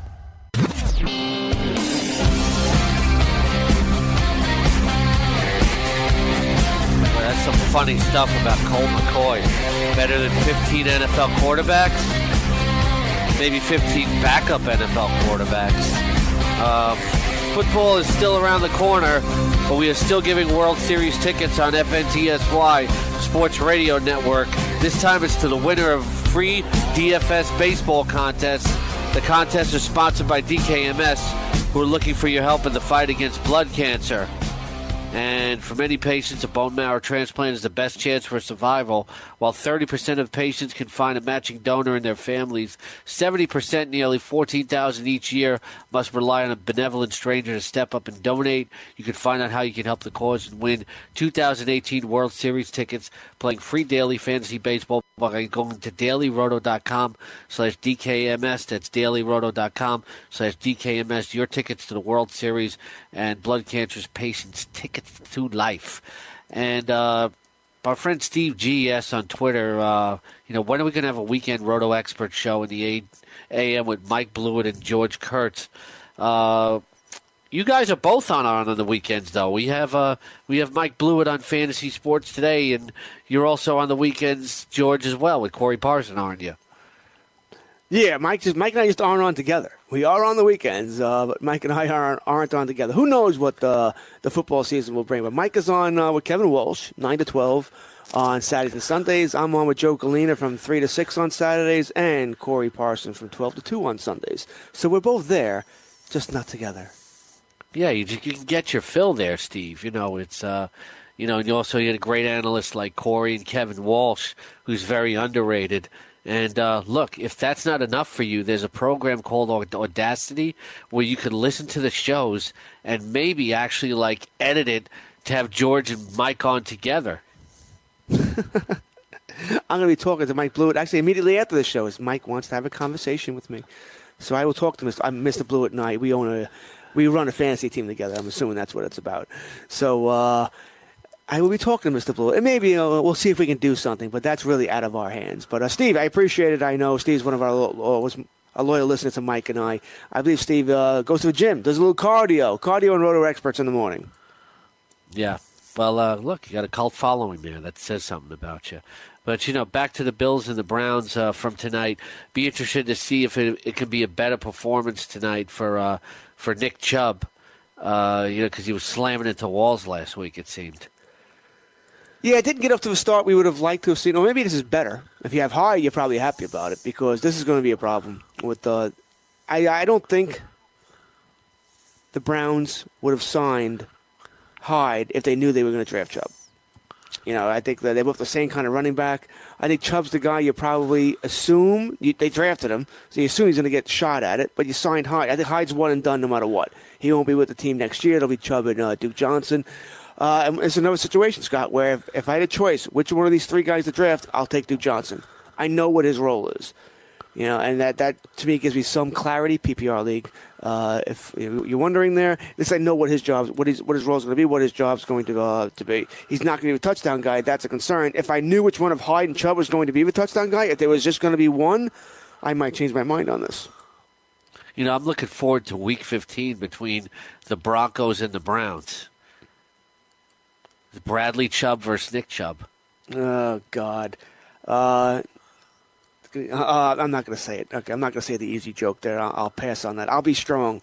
Some funny stuff about Colt McCoy. Better than 15 NFL quarterbacks, maybe 15 backup NFL quarterbacks. Uh, football is still around the corner, but we are still giving World Series tickets on FNTSY Sports Radio Network. This time it's to the winner of free DFS baseball contest. The contest is sponsored by DKMS, who are looking for your help in the fight against blood cancer. And for many patients, a bone marrow transplant is the best chance for survival. While 30% of patients can find a matching donor in their families, 70%, nearly 14,000 each year, must rely on a benevolent stranger to step up and donate. You can find out how you can help the cause and win 2018 World Series tickets playing free daily fantasy baseball by going to dailyroto.com slash DKMS. That's dailyroto.com slash DKMS. Your tickets to the World Series and blood cancer's patients tickets to life. And uh, our friend Steve G asks on Twitter, uh, you know, when are we going to have a weekend Roto Expert show in the 8 AM with Mike Blewett and George Kurtz? Uh, you guys are both on on the weekends, though. We have uh, we have Mike Blewett on Fantasy Sports today, and you're also on the weekends, George, as well with Corey Parson, aren't you? Yeah, Mike just Mike and I just aren't on together. We are on the weekends, uh, but Mike and I aren't, aren't on together. Who knows what the the football season will bring? But Mike is on uh, with Kevin Walsh, nine to twelve on Saturdays and Sundays. I'm on with Joe Galena from 3 to 6 on Saturdays and Corey Parson from 12 to 2 on Sundays. So we're both there, just not together. Yeah, you, you can get your fill there, Steve. You know, it's uh, you know, and you also get a great analyst like Corey and Kevin Walsh, who's very underrated. And uh, look, if that's not enough for you, there's a program called Audacity where you can listen to the shows and maybe actually like edit it to have George and Mike on together. I'm going to be talking to Mike Blewett actually immediately after the show. Is Mike wants to have a conversation with me, so I will talk to Mr. I'm Mr. Blewett and I. We own a, we run a fantasy team together. I'm assuming that's what it's about. So. Uh, I will be talking to Mr. Blue. And maybe uh, we'll see if we can do something, but that's really out of our hands. But uh, Steve, I appreciate it. I know Steve's one of our uh, was a loyal listener to Mike and I. I believe Steve uh, goes to the gym, does a little cardio, cardio and roto experts in the morning. Yeah. Well, uh, look, you got a cult following there. That says something about you. But you know, back to the Bills and the Browns uh, from tonight. Be interested to see if it, it be a better performance tonight for for Nick Chubb. you know, because he was slamming into walls last week. It seemed. Yeah, it didn't get up to the start we would have liked to have seen. Or maybe this is better. If you have Hyde, you're probably happy about it because this is going to be a problem with the. Uh, I I don't think the Browns would have signed Hyde if they knew they were going to draft Chubb. You know, I think that they both the same kind of running back. I think Chubb's the guy you probably assume you, they drafted him, so you assume he's going to get shot at it. But you signed Hyde. I think Hyde's one and done no matter what. He won't be with the team next year. It'll be Chubb and uh, Duke Johnson. Uh, and it's another situation, Scott, where if, if I had a choice, which one of these three guys to draft, I'll take Duke Johnson. I know what his role is. You know, and that, that to me gives me some clarity. PPR league. Uh, if you're wondering there, at least I know what his job, what his what his role is going to be, what his job's going to uh, to be. He's not going to be a touchdown guy. That's a concern. If I knew which one of Hyde and Chubb was going to be the touchdown guy, if there was just going to be one, I might change my mind on this. You know, I'm looking forward to Week 15 between the Broncos and the Browns. Bradley Chubb versus Nick Chubb. Oh God. Uh, uh, I'm not going to say it. Okay, I'm not going to say the easy joke there. I'll, I'll, pass on that. I'll be strong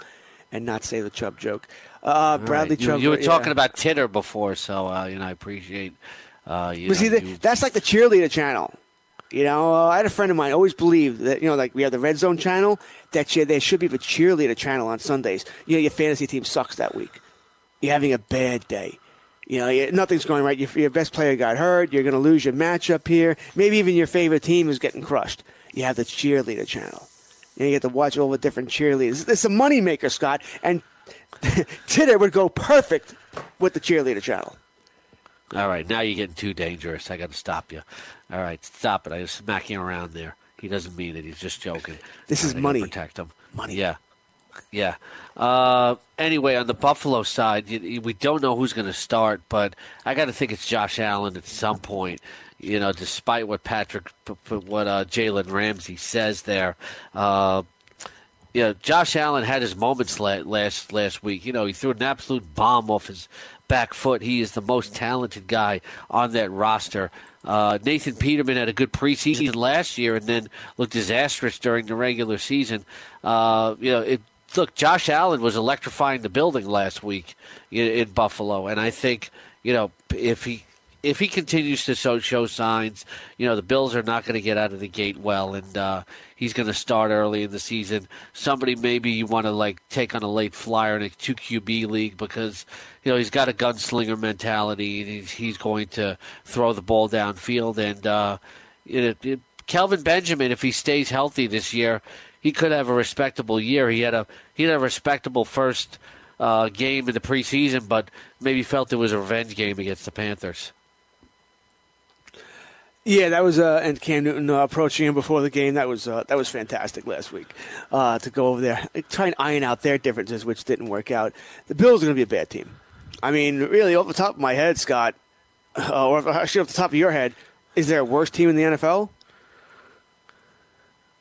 and not say the Chubb joke. Uh, Bradley right. Chubb. You, you were talking about Titter before, so uh, you know I appreciate. Uh, you know, see, the, that's like the cheerleader channel. You know, uh, I had a friend of mine always believed that you know, like we have the Red Zone channel. That there should be a cheerleader channel on Sundays. You know, your fantasy team sucks that week. You're having a bad day you know, nothing's going right. Your, your best player got hurt. You're going to lose your matchup here. Maybe even your favorite team is getting crushed. You have the cheerleader channel. You, know, you get to watch all the different cheerleaders. It's a moneymaker, Scott. And Titter would go perfect with the cheerleader channel. All right, now you're getting too dangerous. I got to stop you. All right, stop it. I was smacking around there. He doesn't mean it. He's just joking. This is money. Protect him. Money. Yeah. Yeah. Uh, anyway, on the Buffalo side, we don't know who's going to start, but I got to think it's Josh Allen at some point. You know, despite what Patrick, what uh, Jalen Ramsey says there. Uh, you know, Josh Allen had his moments last last week. You know, he threw an absolute bomb off his back foot. He is the most talented guy on that roster. Uh, Nathan Peterman had a good preseason last year and then looked disastrous during the regular season. Uh, you know, it, look, Josh Allen was electrifying the building last week in, in Buffalo, and I think you know if he if he continues to show, show signs, you know the Bills are not going to get out of the gate well, and uh, he's going to start early in the season. Somebody maybe you want to like take on a late flyer in a two QB league because you know he's got a gunslinger mentality, and he's, he's going to throw the ball downfield. And uh, it, it, Kelvin Benjamin, if he stays healthy this year, he could have a respectable year. He had a he had a respectable first uh, game in the preseason, but maybe felt it was a revenge game against the Panthers. Yeah, that was uh, and Cam Newton uh, approaching him before the game. That was uh, that was fantastic last week uh, to go over there, try and iron out their differences, which didn't work out. The Bills are going to be a bad team. I mean, really, off the top of my head, Scott, uh, or actually off the top of your head, is there a worse team in the NFL?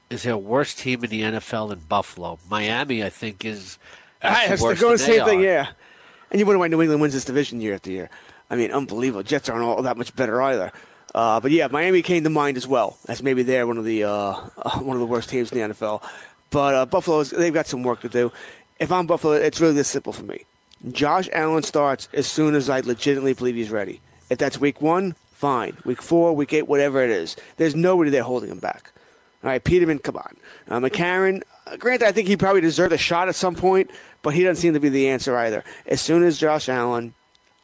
Is there a worse team in the NFL than Buffalo? Miami, I think, is. I was going the same thing, yeah. And you wonder why New England wins this division year after year. I mean, unbelievable. Jets aren't all that much better either. Uh, but yeah, Miami came to mind as well. As maybe they're one of the uh, one of the worst teams in the NFL. But uh, Buffalo, they've got some work to do. If I'm Buffalo, it's really this simple for me. Josh Allen starts as soon as I legitimately believe he's ready. If that's week one, fine. Week four, week eight, whatever it is. There's nobody there holding him back. All right, Peterman, come on. Uh, McCarron, uh, granted, I think he probably deserved a shot at some point, but he doesn't seem to be the answer either. As soon as Josh Allen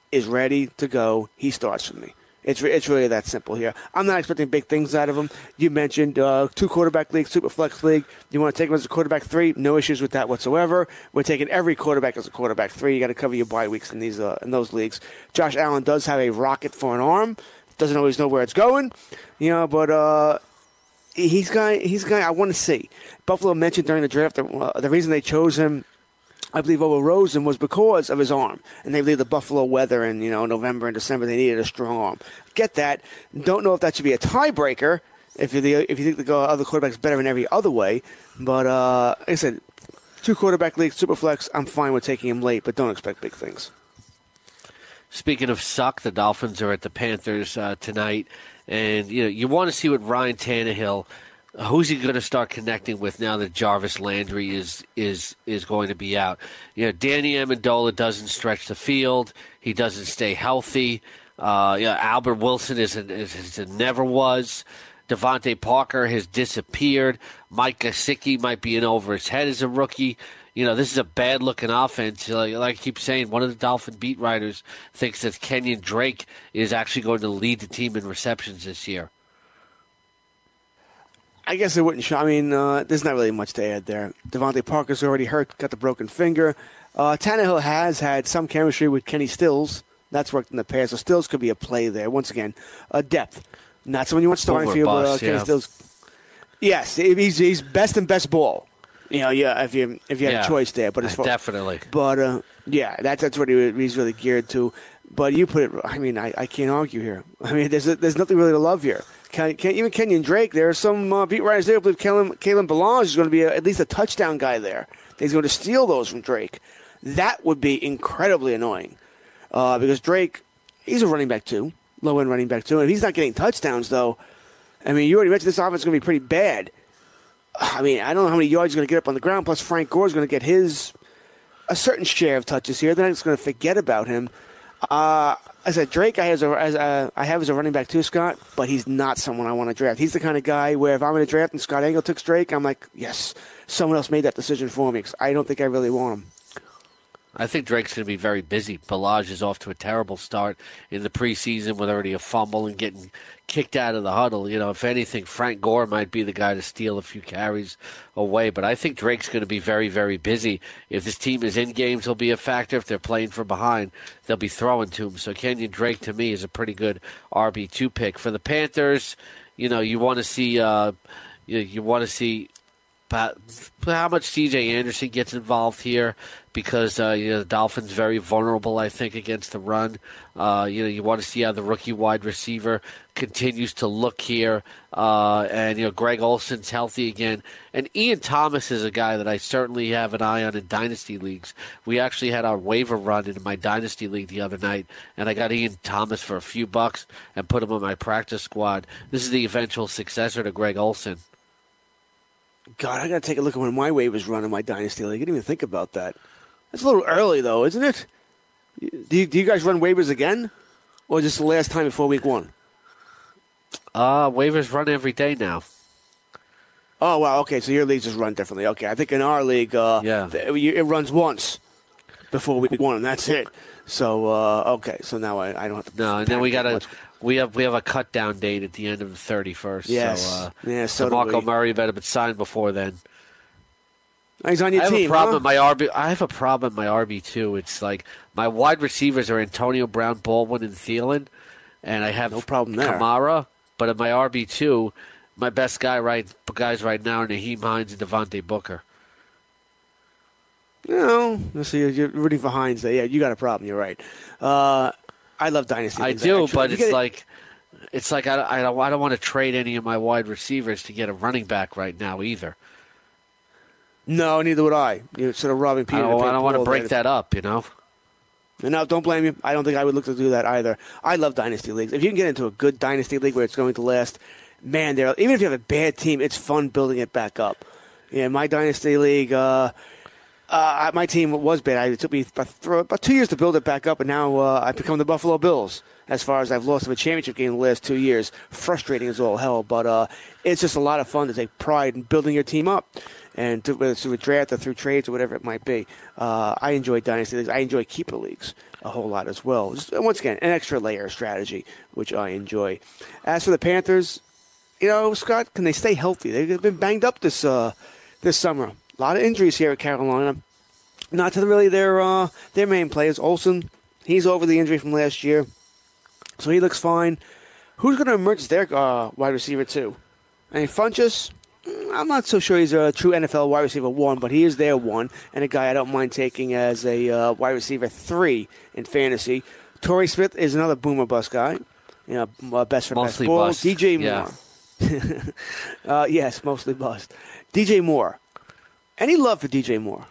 is ready to go, he starts for me. It's, re- it's really that simple here. I'm not expecting big things out of him. You mentioned uh, two quarterback league, super flex league. You want to take him as a quarterback three? No issues with that whatsoever. We're taking every quarterback as a quarterback three. You got to cover your bye weeks in these uh, in those leagues. Josh Allen does have a rocket for an arm. Doesn't always know where it's going, you know, but uh, he's guy. He's guy I want to see. Buffalo mentioned during the draft that uh, the reason they chose him I believe over Rosen was because of his arm, and they believe the Buffalo weather in you know November and December they needed a strong arm. Get that? Don't know if that should be a tiebreaker if you if you think the other quarterback's better in every other way. But uh, like I said, two quarterback league, super flex. I'm fine with taking him late, but don't expect big things. Speaking of suck, the Dolphins are at the Panthers uh, tonight, and you know you want to see what Ryan Tannehill who's he going to start connecting with now that Jarvis Landry is is is going to be out? You know, Danny Amendola doesn't stretch the field. He doesn't stay healthy. Uh, you know, Albert Wilson is, a, is, a never was. DeVante Parker has disappeared. Mike Gesicki might be in over his head as a rookie. You know, this is a bad looking offense. Like, like I keep saying, one of the Dolphin beat writers thinks that Kenyan Drake is actually going to lead the team in receptions this year. I guess it wouldn't show. I mean, uh, there's not really much to add there. DeVante Parker's already hurt, got the broken finger. Uh, Tannehill has had some chemistry with Kenny Stills. That's worked in the past. So Stills could be a play there. Once again, uh, depth. Not someone you want starting field, but uh, Kenny yeah. Stills. Yes, he's he's best in best ball. You know, yeah, if you if you had Yeah. a choice there, but as far, Definitely. But uh, yeah, that's that's what he, he's really geared to. But you put it. I mean, I, I can't argue here. I mean, there's there's nothing really to love here. Can, can, even Kenyan Drake. There are some uh, beat writers there who believe Kalen, Kalen Ballage is going to be a, at least a touchdown guy there. He's going to steal those from Drake. That would be incredibly annoying uh, because Drake, he's a running back too, low end running back too. And if he's not getting touchdowns though, I mean, you already mentioned this offense is going to be pretty bad. I mean, I don't know how many yards he's going to get up on the ground. Plus, Frank Gore is going to get his a certain share of touches here. Then I'm just going to forget about him. Uh, I said Drake. I have as a, I have as a running back too, Scott. But he's not someone I want to draft. He's the kind of guy where if I'm in a draft and Scott Engel took Drake, I'm like, yes, someone else made that decision for me. 'cause I don't think I really want him. I think Drake's going to be very busy. Ballage is off to a terrible start in the preseason with already a fumble and getting kicked out of the huddle. You know, if anything, Frank Gore might be the guy to steal a few carries away. But I think Drake's going to be very, very busy. If this team is in games, he'll be a factor. If they're playing from behind, they'll be throwing to him. So Kenyan Drake, to me, is a pretty good RB2 pick. For the Panthers, you know, you want to see. Uh, you, you want to see but how much CJ Anderson gets involved here because uh, you know the Dolphins very vulnerable, I think, against the run. Uh, you know, you want to see how the rookie wide receiver continues to look here, uh, and you know Greg Olsen's healthy again, and Ian Thomas is a guy that I certainly have an eye on in dynasty leagues. We actually had our waiver run in my dynasty league the other night, and I got Ian Thomas for a few bucks and put him on my practice squad. This is the eventual successor to Greg Olsen. God, I got to take a look at when my waivers run in my dynasty league. I didn't even think about that. That's a little early, though, isn't it? Do you, do you guys run waivers again, or just the last time before week one? Uh, waivers run every day now. Oh wow, okay. So your leagues just run differently. Okay, I think in our league, uh, Yeah. it runs once before week one, and that's it. So uh, okay, so now I, I don't have to. No, and then we gotta much. We have we have a cut down date at the end of the thirty first. Yes. So, uh, Yeah, so Marco. Murray better been signed before then. He's on your I have team. a problem huh? my RB. I have a problem with my RB two. It's like my wide receivers are Antonio Brown, Baldwin, and Thielen, and I have No problem there. Kamara. But in my RB two, my best guy right guys right now are Nyheim Hines and Devontae Booker. No, let's see. You're rooting for Hines. There. Yeah, you got a problem. You're right. Uh, I love dynasty. I do, but You it's get it- like it's like I, I don't I don't want to trade any of my wide receivers to get a running back right now either. no, neither would I. You're sort of robbing I Peter. don't, to I don't want to break that up, you know. No, don't blame you. I don't think I would look to do that either. I love dynasty leagues. If you can get into a good dynasty league where it's going to last, man, there. Even if you have a bad team, it's fun building it back up. Yeah, my dynasty league. Uh, Uh, my team was bad. It took me about, two years to build it back up, and now uh, I've become the Buffalo Bills. As far as I've lost of a championship game in the last two years, frustrating as all hell. But uh, it's just a lot of fun to take pride in building your team up, and to, whether it's through a draft or through trades or whatever it might be. Uh, I enjoy dynasty leagues. I enjoy keeper leagues a whole lot as well. Just, once again, an extra layer of strategy, which I enjoy. As for the Panthers, you know, Scott, can they stay healthy? They've been banged up this uh, this summer. A lot of injuries here at Carolina. Not to really their uh, their main players. Olsen, he's over the injury from last year, so he looks fine. Who's going to emerge as their uh, wide receiver too? I mean, Funchess, mm, I'm not so sure he's a true NFL wide receiver one, but he is their one, and a guy I don't mind taking as a uh, wide receiver three in fantasy. Torrey Smith is another boomer bust guy. You know, uh, best for Mostly best ball. DJ yeah. Moore. uh, yes, mostly bust. DJ Moore. Any love for DJ Moore?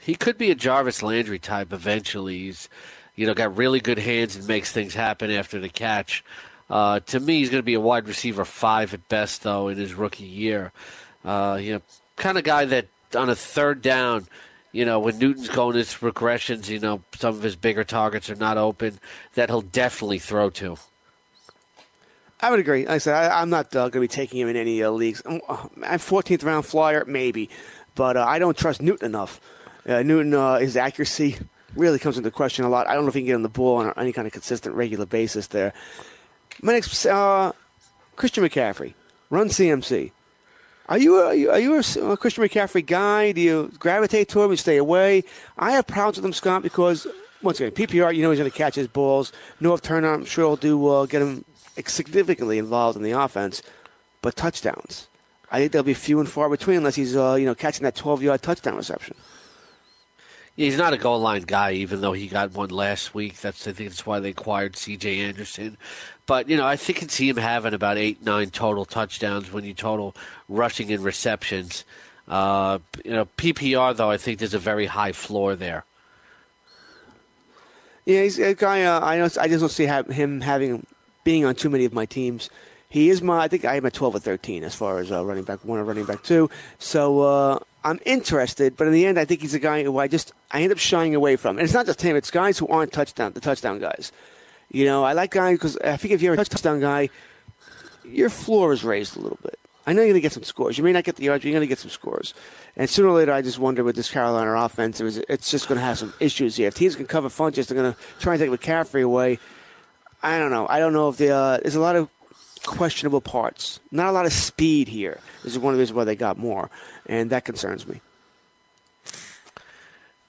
He could be a Jarvis Landry type eventually. He's, you know, got really good hands and makes things happen after the catch. Uh, to me, he's going to be a wide receiver five at best, though, in his rookie year. Uh, you know, kind of guy that on a third down, you know, when Newton's going his regressions, you know, some of his bigger targets are not open, that he'll definitely throw to. I would agree. Like I said I, I'm not uh, going to be taking him in any uh, leagues. I'm, uh, I'm 14th round flyer, maybe, but uh, I don't trust Newton enough. Uh, Newton, uh, his accuracy really comes into question a lot. I don't know if he can get on the ball on any kind of consistent, regular basis there. My next, uh, Christian McCaffrey, run CMC. Are you a, are you, a, Christian McCaffrey guy? Do you gravitate toward him? You stay away? I have problems with him, Scott, because once again, PPR, you know he's going to catch his balls. Norv Turner, I'm sure will do uh, get him significantly involved in the offense, but touchdowns. I think they'll be few and far between unless he's uh, you know catching that 12 yard touchdown reception. Yeah, he's not a goal line guy, even though he got one last week. That's I think that's why they acquired C.J. Anderson. But you know, I think I can see him having about eight, nine total touchdowns when you total rushing and receptions. Uh, you know, PPR though, I think there's a very high floor there. Yeah, he's a guy. Uh, I don't, I just don't see him having being on too many of my teams. He is my. I think I am at twelve or thirteen as far as uh, running back one or running back two. So uh, I'm interested, but in the end, I think he's a guy who I just I end up shying away from. And it's not just him; it's guys who aren't touchdown the touchdown guys. You know, I like guys because I think if you're a touchdown guy, your floor is raised a little bit. I know you're going to get some scores. You may not get the yards, but you're going to get some scores. And sooner or later, I just wonder with this Carolina offense, it's just going to have some issues here. If teams can cover Funchess, they're going to try and take McCaffrey away. I don't know. I don't know if the uh, there's a lot of questionable parts. Not a lot of speed here. This is one of the reasons why they got more, and that concerns me.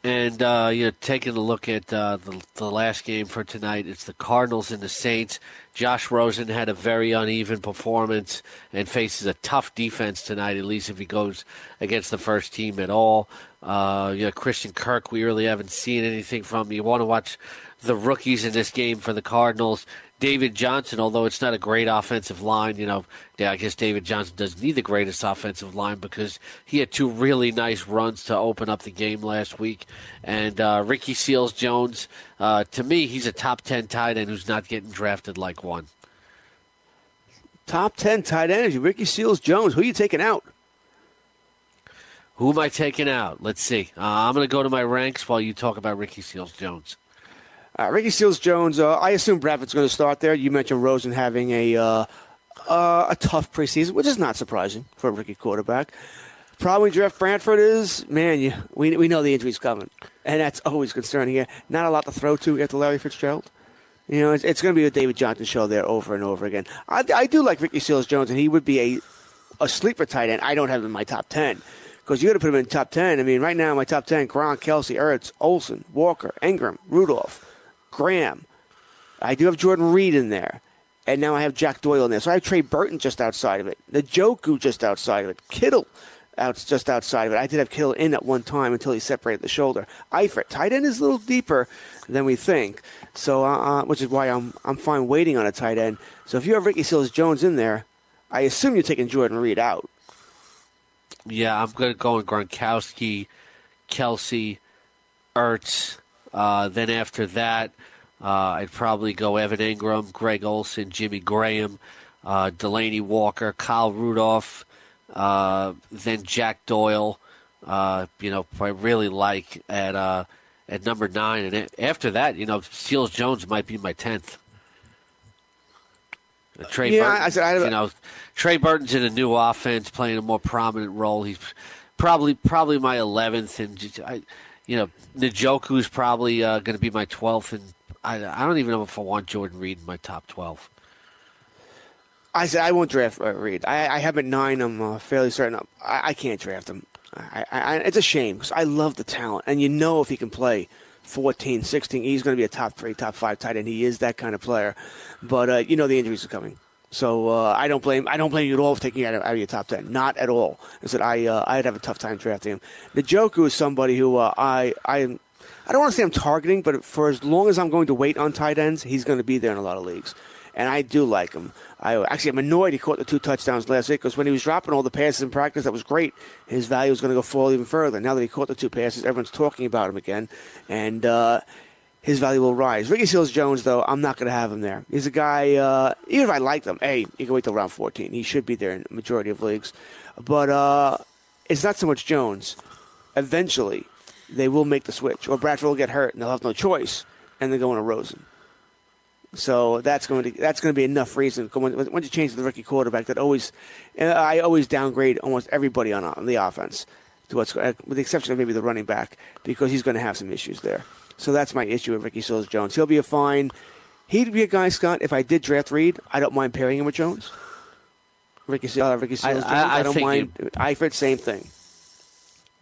And uh, you know, taking a look at uh, the, the last game for tonight, it's the Cardinals and the Saints. Josh Rosen had a very uneven performance and faces a tough defense tonight. At least if he goes against the first team at all. Uh, you know, Christian Kirk, we really haven't seen anything from. You want to watch the rookies in this game for the Cardinals. David Johnson, although it's not a great offensive line, you know, I guess David Johnson doesn't need the greatest offensive line because he had two really nice runs to open up the game last week. And uh, Ricky Seals Jones, uh, to me, he's a top 10 tight end who's not getting drafted like one. Top 10 tight end, Ricky Seals Jones. Who are you taking out? Who am I taking out? Let's see. Uh, I'm going to go to my ranks while you talk about Ricky Seals Jones. Uh, Ricky Seals Jones, uh, I assume Bradford's going to start there. You mentioned Rosen having a uh, uh, a tough preseason, which is not surprising for a rookie quarterback. Problem with Jeff Bradford is, man, you, we, we know the injury's coming, and that's always concerning. Yeah, not a lot to throw to after Larry Fitzgerald. You know, it's, it's going to be a David Johnson show there over and over again. I, I do like Ricky Seals Jones, and he would be a a sleeper tight end. I don't have him in my top ten because you got to put him in top ten. I mean, right now my top ten: Gronk, Kelce, Ertz, Olsen, Walker, Engram, Rudolph. Graham. I do have Jordan Reed in there. And now I have Jack Doyle in there. So I have Trey Burton just outside of it. Njoku just outside of it. Kittle out just outside of it. I did have Kittle in at one time until he separated the shoulder. Eifert, tight end is a little deeper than we think. So, uh, uh, which is why I'm I'm fine waiting on a tight end. So if you have Ricky Seals Jones in there, I assume you're taking Jordan Reed out. Yeah, I'm going to go in Gronkowski, Kelce, Ertz. Uh, then after that, uh, I'd probably go Evan Engram, Greg Olsen, Jimmy Graham, uh, Delanie Walker, Kyle Rudolph, uh, then Jack Doyle, Uh, you know, I really like at uh, at number nine, and after that, you know, Seals Jones might be my tenth. Trey Yeah, Burton, I said- I- you know, Trey Burton's in a new offense, playing a more prominent role. He's probably probably my eleventh, and just, I, you know, Njoku's probably uh, going to be my twelfth, and I, I don't even know if I want Jordan Reed in my top twelve. I said I won't draft uh, Reed. I, I have at nine. I'm uh, fairly certain. I, I can't draft him. I, I, it's a shame because I love the talent, and you know if he can play 14, 16, he's going to be a top three, top five tight end. He is that kind of player, but uh, you know the injuries are coming. So uh, I don't blame I don't blame you at all for taking out of, out of your top ten. Not at all. I said I uh, I'd have a tough time drafting him. Njoku is somebody who uh, I I I don't want to say I'm targeting, but for as long as I'm going to wait on tight ends, he's going to be there in a lot of leagues. And I do like him. I actually I'm annoyed he caught the two touchdowns last week because when he was dropping all the passes in practice, that was great. His value was going to go fall even further. Now that he caught the two passes, everyone's talking about him again, and uh, his value will rise. Ricky Seals Jones, though, I'm not going to have him there. He's a guy. Uh, even if I like him, hey, you can wait till round 14. He should be there in the majority of leagues, but uh, it's not so much Jones. Eventually, they will make the switch, or Bradford will get hurt, and they'll have no choice, and they're going to Rosen. So that's going to that's going to be enough reason. When, once you change the rookie quarterback, that always, I always downgrade almost everybody on, on the offense, to what's with the exception of maybe the running back, because he's going to have some issues there. So that's my issue with Ricky Seals Jones. He'll be a fine. He'd be a guy, Scott. If I did draft Reed, I don't mind pairing him with Jones. Ricky, uh, Ricky Seals Jones. I- I don't think mind. Eifert, same thing.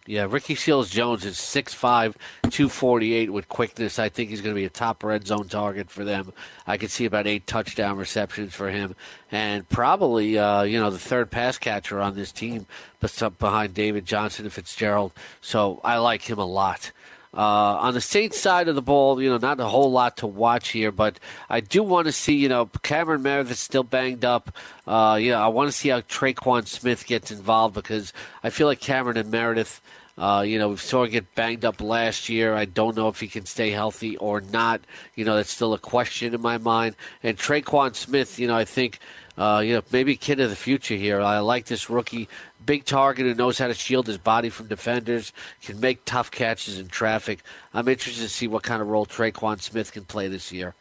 Yeah, Ricky Seals Jones is 6'5", 248 with quickness. I think he's going to be a top red zone target for them. I could see about eight touchdown receptions for him, and probably uh, you know the third pass catcher on this team, bes- behind David Johnson and Fitzgerald. So I like him a lot. Uh, on the Saints side of the ball, you know, not a whole lot to watch here, but I do want to see, you know, Cameron Meredith's still banged up. Uh, you know, I want to see how Tre'Quan Smith gets involved because I feel like Cameron and Meredith, uh, you know, we saw him get banged up last year. I don't know if he can stay healthy or not. You know, that's still a question in my mind. And Tre'Quan Smith, you know, I think, uh, you know, maybe kid of the future here. I like this rookie. Big target who knows how to shield his body from defenders, can make tough catches in traffic. I'm interested to see what kind of role Tre'Quan Smith can play this year.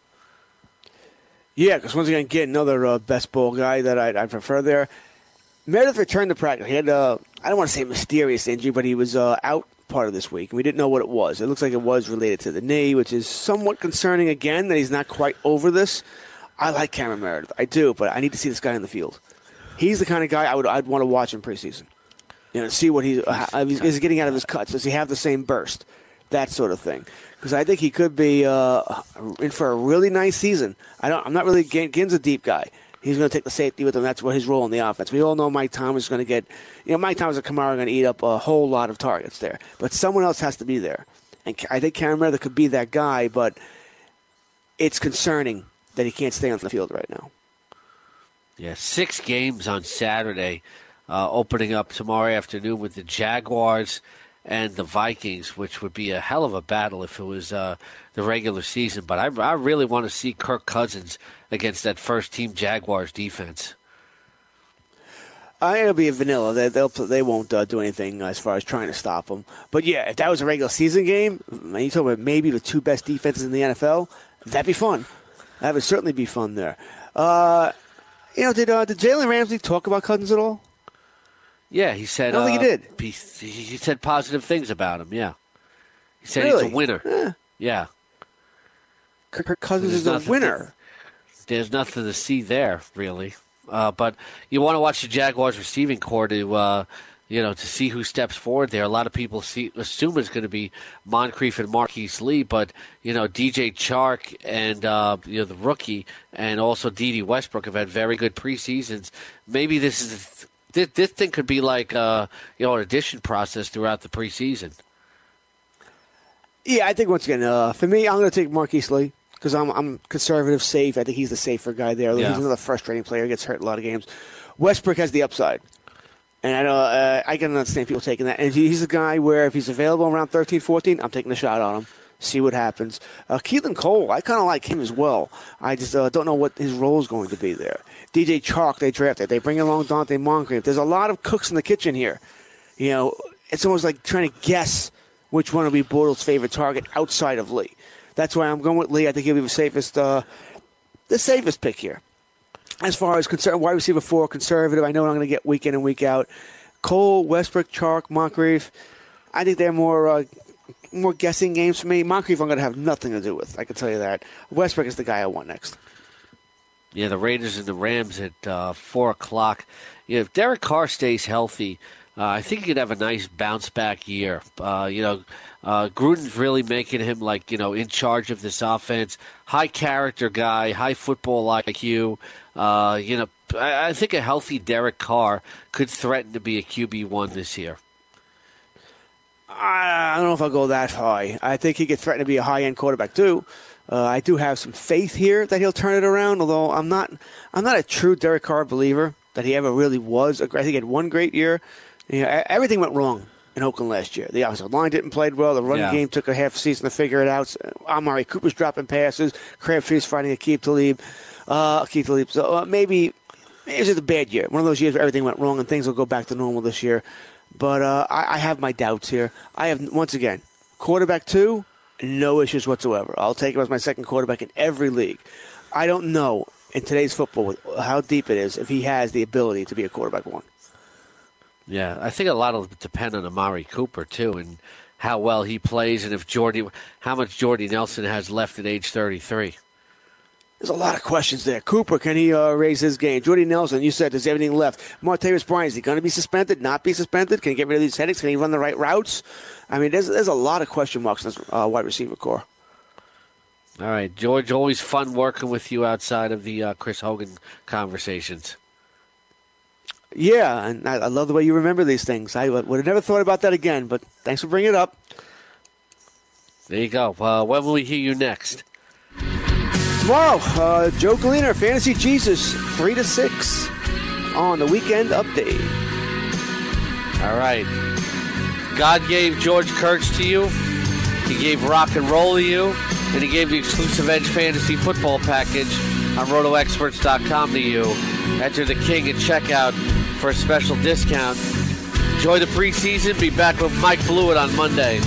Yeah, because once again, get another uh, best ball guy that I, I prefer there. Meredith returned to practice. He had, uh, I don't want to say mysterious injury, but he was uh, out part of this week, and we didn't know what it was. It looks like it was related to the knee, which is somewhat concerning again that he's not quite over this. I like Cameron Meredith. I do, but I need to see this guy in the field. He's the kind of guy I would I'd want to watch in preseason. You know, see what he's, uh, is he getting out of his cuts. Does he have the same burst? That sort of thing. Because I think he could be uh, in for a really nice season. I don't. I'm not really Ginn's a deep guy. He's going to take the safety with him. That's what his role in the offense. We all know Mike Thomas is going to get. You know, Mike Thomas and Kamara are going to eat up a whole lot of targets there. But someone else has to be there. And I think Cameron Meredith could be that guy. But it's concerning that he can't stay on the field right now. Yeah, six games on Saturday, uh, opening up tomorrow afternoon with the Jaguars and the Vikings, which would be a hell of a battle if it was uh, the regular season. But I, I really want to see Kirk Cousins against that first team Jaguars defense. Uh, it'll be vanilla. They they'll, they won't uh, do anything as far as trying to stop them. But yeah, if that was a regular season game, and you talk about maybe the two best defenses in the NFL, that'd be fun. That would certainly be fun there. Uh, you know, did uh, did Jalen Ramsey talk about Cousins at all? Yeah, he said. I don't think he uh, did. He, he said positive things about him. Yeah, he said Really? he's a winner. Eh. Yeah, Kirk Cousins There's is a nothing to- winner. there's nothing to see there really. Uh, but you want to watch the Jaguars receiving corps to uh, you know to see who steps forward there. A lot of people see assume it's going to be Moncrief and Marquise Lee, but you know DJ Chark and uh, you know the rookie and also Dede Westbrook have had very good preseasons. Maybe this is this, this thing could be like uh, you know an addition process throughout the preseason. Yeah, I think once again, uh, for me, I'm going to take Marquise Lee because I'm I'm conservative, safe. I think he's the safer guy there. Yeah. He's another frustrating player. Gets hurt in a lot of games. Westbrook has the upside. And I know uh, I can understand people taking that. And he's a guy where if he's available around 13, 14, I'm taking a shot on him. See what happens. Uh, Keelan Cole, I kind of like him as well. I just uh, don't know what his role is going to be there. DJ Chark, they drafted. They bring along Donte Moncrief. There's a lot of cooks in the kitchen here. You know, it's almost like trying to guess which one will be Bortles' favorite target outside of Lee. That's why I'm going with Lee. I think he'll be the safest, uh, the safest pick here. As far as concerned, wide receiver four, conservative. I know I'm going to get week in and week out. Cole, Westbrook, Chark, Moncrief. I think they're more uh, more guessing games for me. Moncrief, I'm going to have nothing to do with. I can tell you that. Westbrook is the guy I want next. Yeah, the Raiders and the Rams at uh, four o'clock. Yeah, if Derek Carr stays healthy, uh, I think he could have a nice bounce back year. Uh, you know, uh, Gruden's really making him like you know in charge of this offense. High character guy, high football IQ. Uh, you know, I, I think a healthy Derek Carr could threaten to be a QB one this year. I don't know if I'll go that high. I think he could threaten to be a high end quarterback too. Uh, I do have some faith here that he'll turn it around. Although I'm not, I'm not a true Derek Carr believer that he ever really was. I think he had one great year. You know, everything went wrong in Oakland last year. The offensive line didn't play well. The running Yeah. game took a half season to figure it out. Amari Cooper's dropping passes. Crabtree's fighting to Talib. Uh, Aqib Talib. So uh, maybe it was just a bad year. One of those years where everything went wrong and things will go back to normal this year. But uh, I, I have my doubts here. I have once again quarterback two, no issues whatsoever. I'll take him as my second quarterback in every league. I don't know in today's football how deep it is if he has the ability to be a quarterback one. Yeah, I think a lot will depend on Amari Cooper too, and how well he plays, and if Jordy, how much Jordy Nelson has left at age thirty-three. There's a lot of questions there. Cooper, can he uh, raise his game? Jordy Nelson, you said, does everything left? Martavis Bryant, is he going to be suspended? Not be suspended? Can he get rid of these headaches? Can he run the right routes? I mean, there's there's a lot of question marks in this uh, wide receiver corps. All right, George, always fun working with you outside of the uh, Chris Hogan conversations. Yeah, and I, I love the way you remember these things. I would have never thought about that again, but thanks for bringing it up. There you go. Uh, when will we hear you next? Tomorrow, uh, Joe Gleaner, Fantasy Jesus, 3 to 6 on the weekend update. All right. God gave George Kurtz to you. He gave rock and roll to you. And he gave the exclusive Edge Fantasy Football Package on RotoExperts.com to you. Enter the King at checkout for a special discount. Enjoy the preseason. Be back with Mike Blewett on Monday.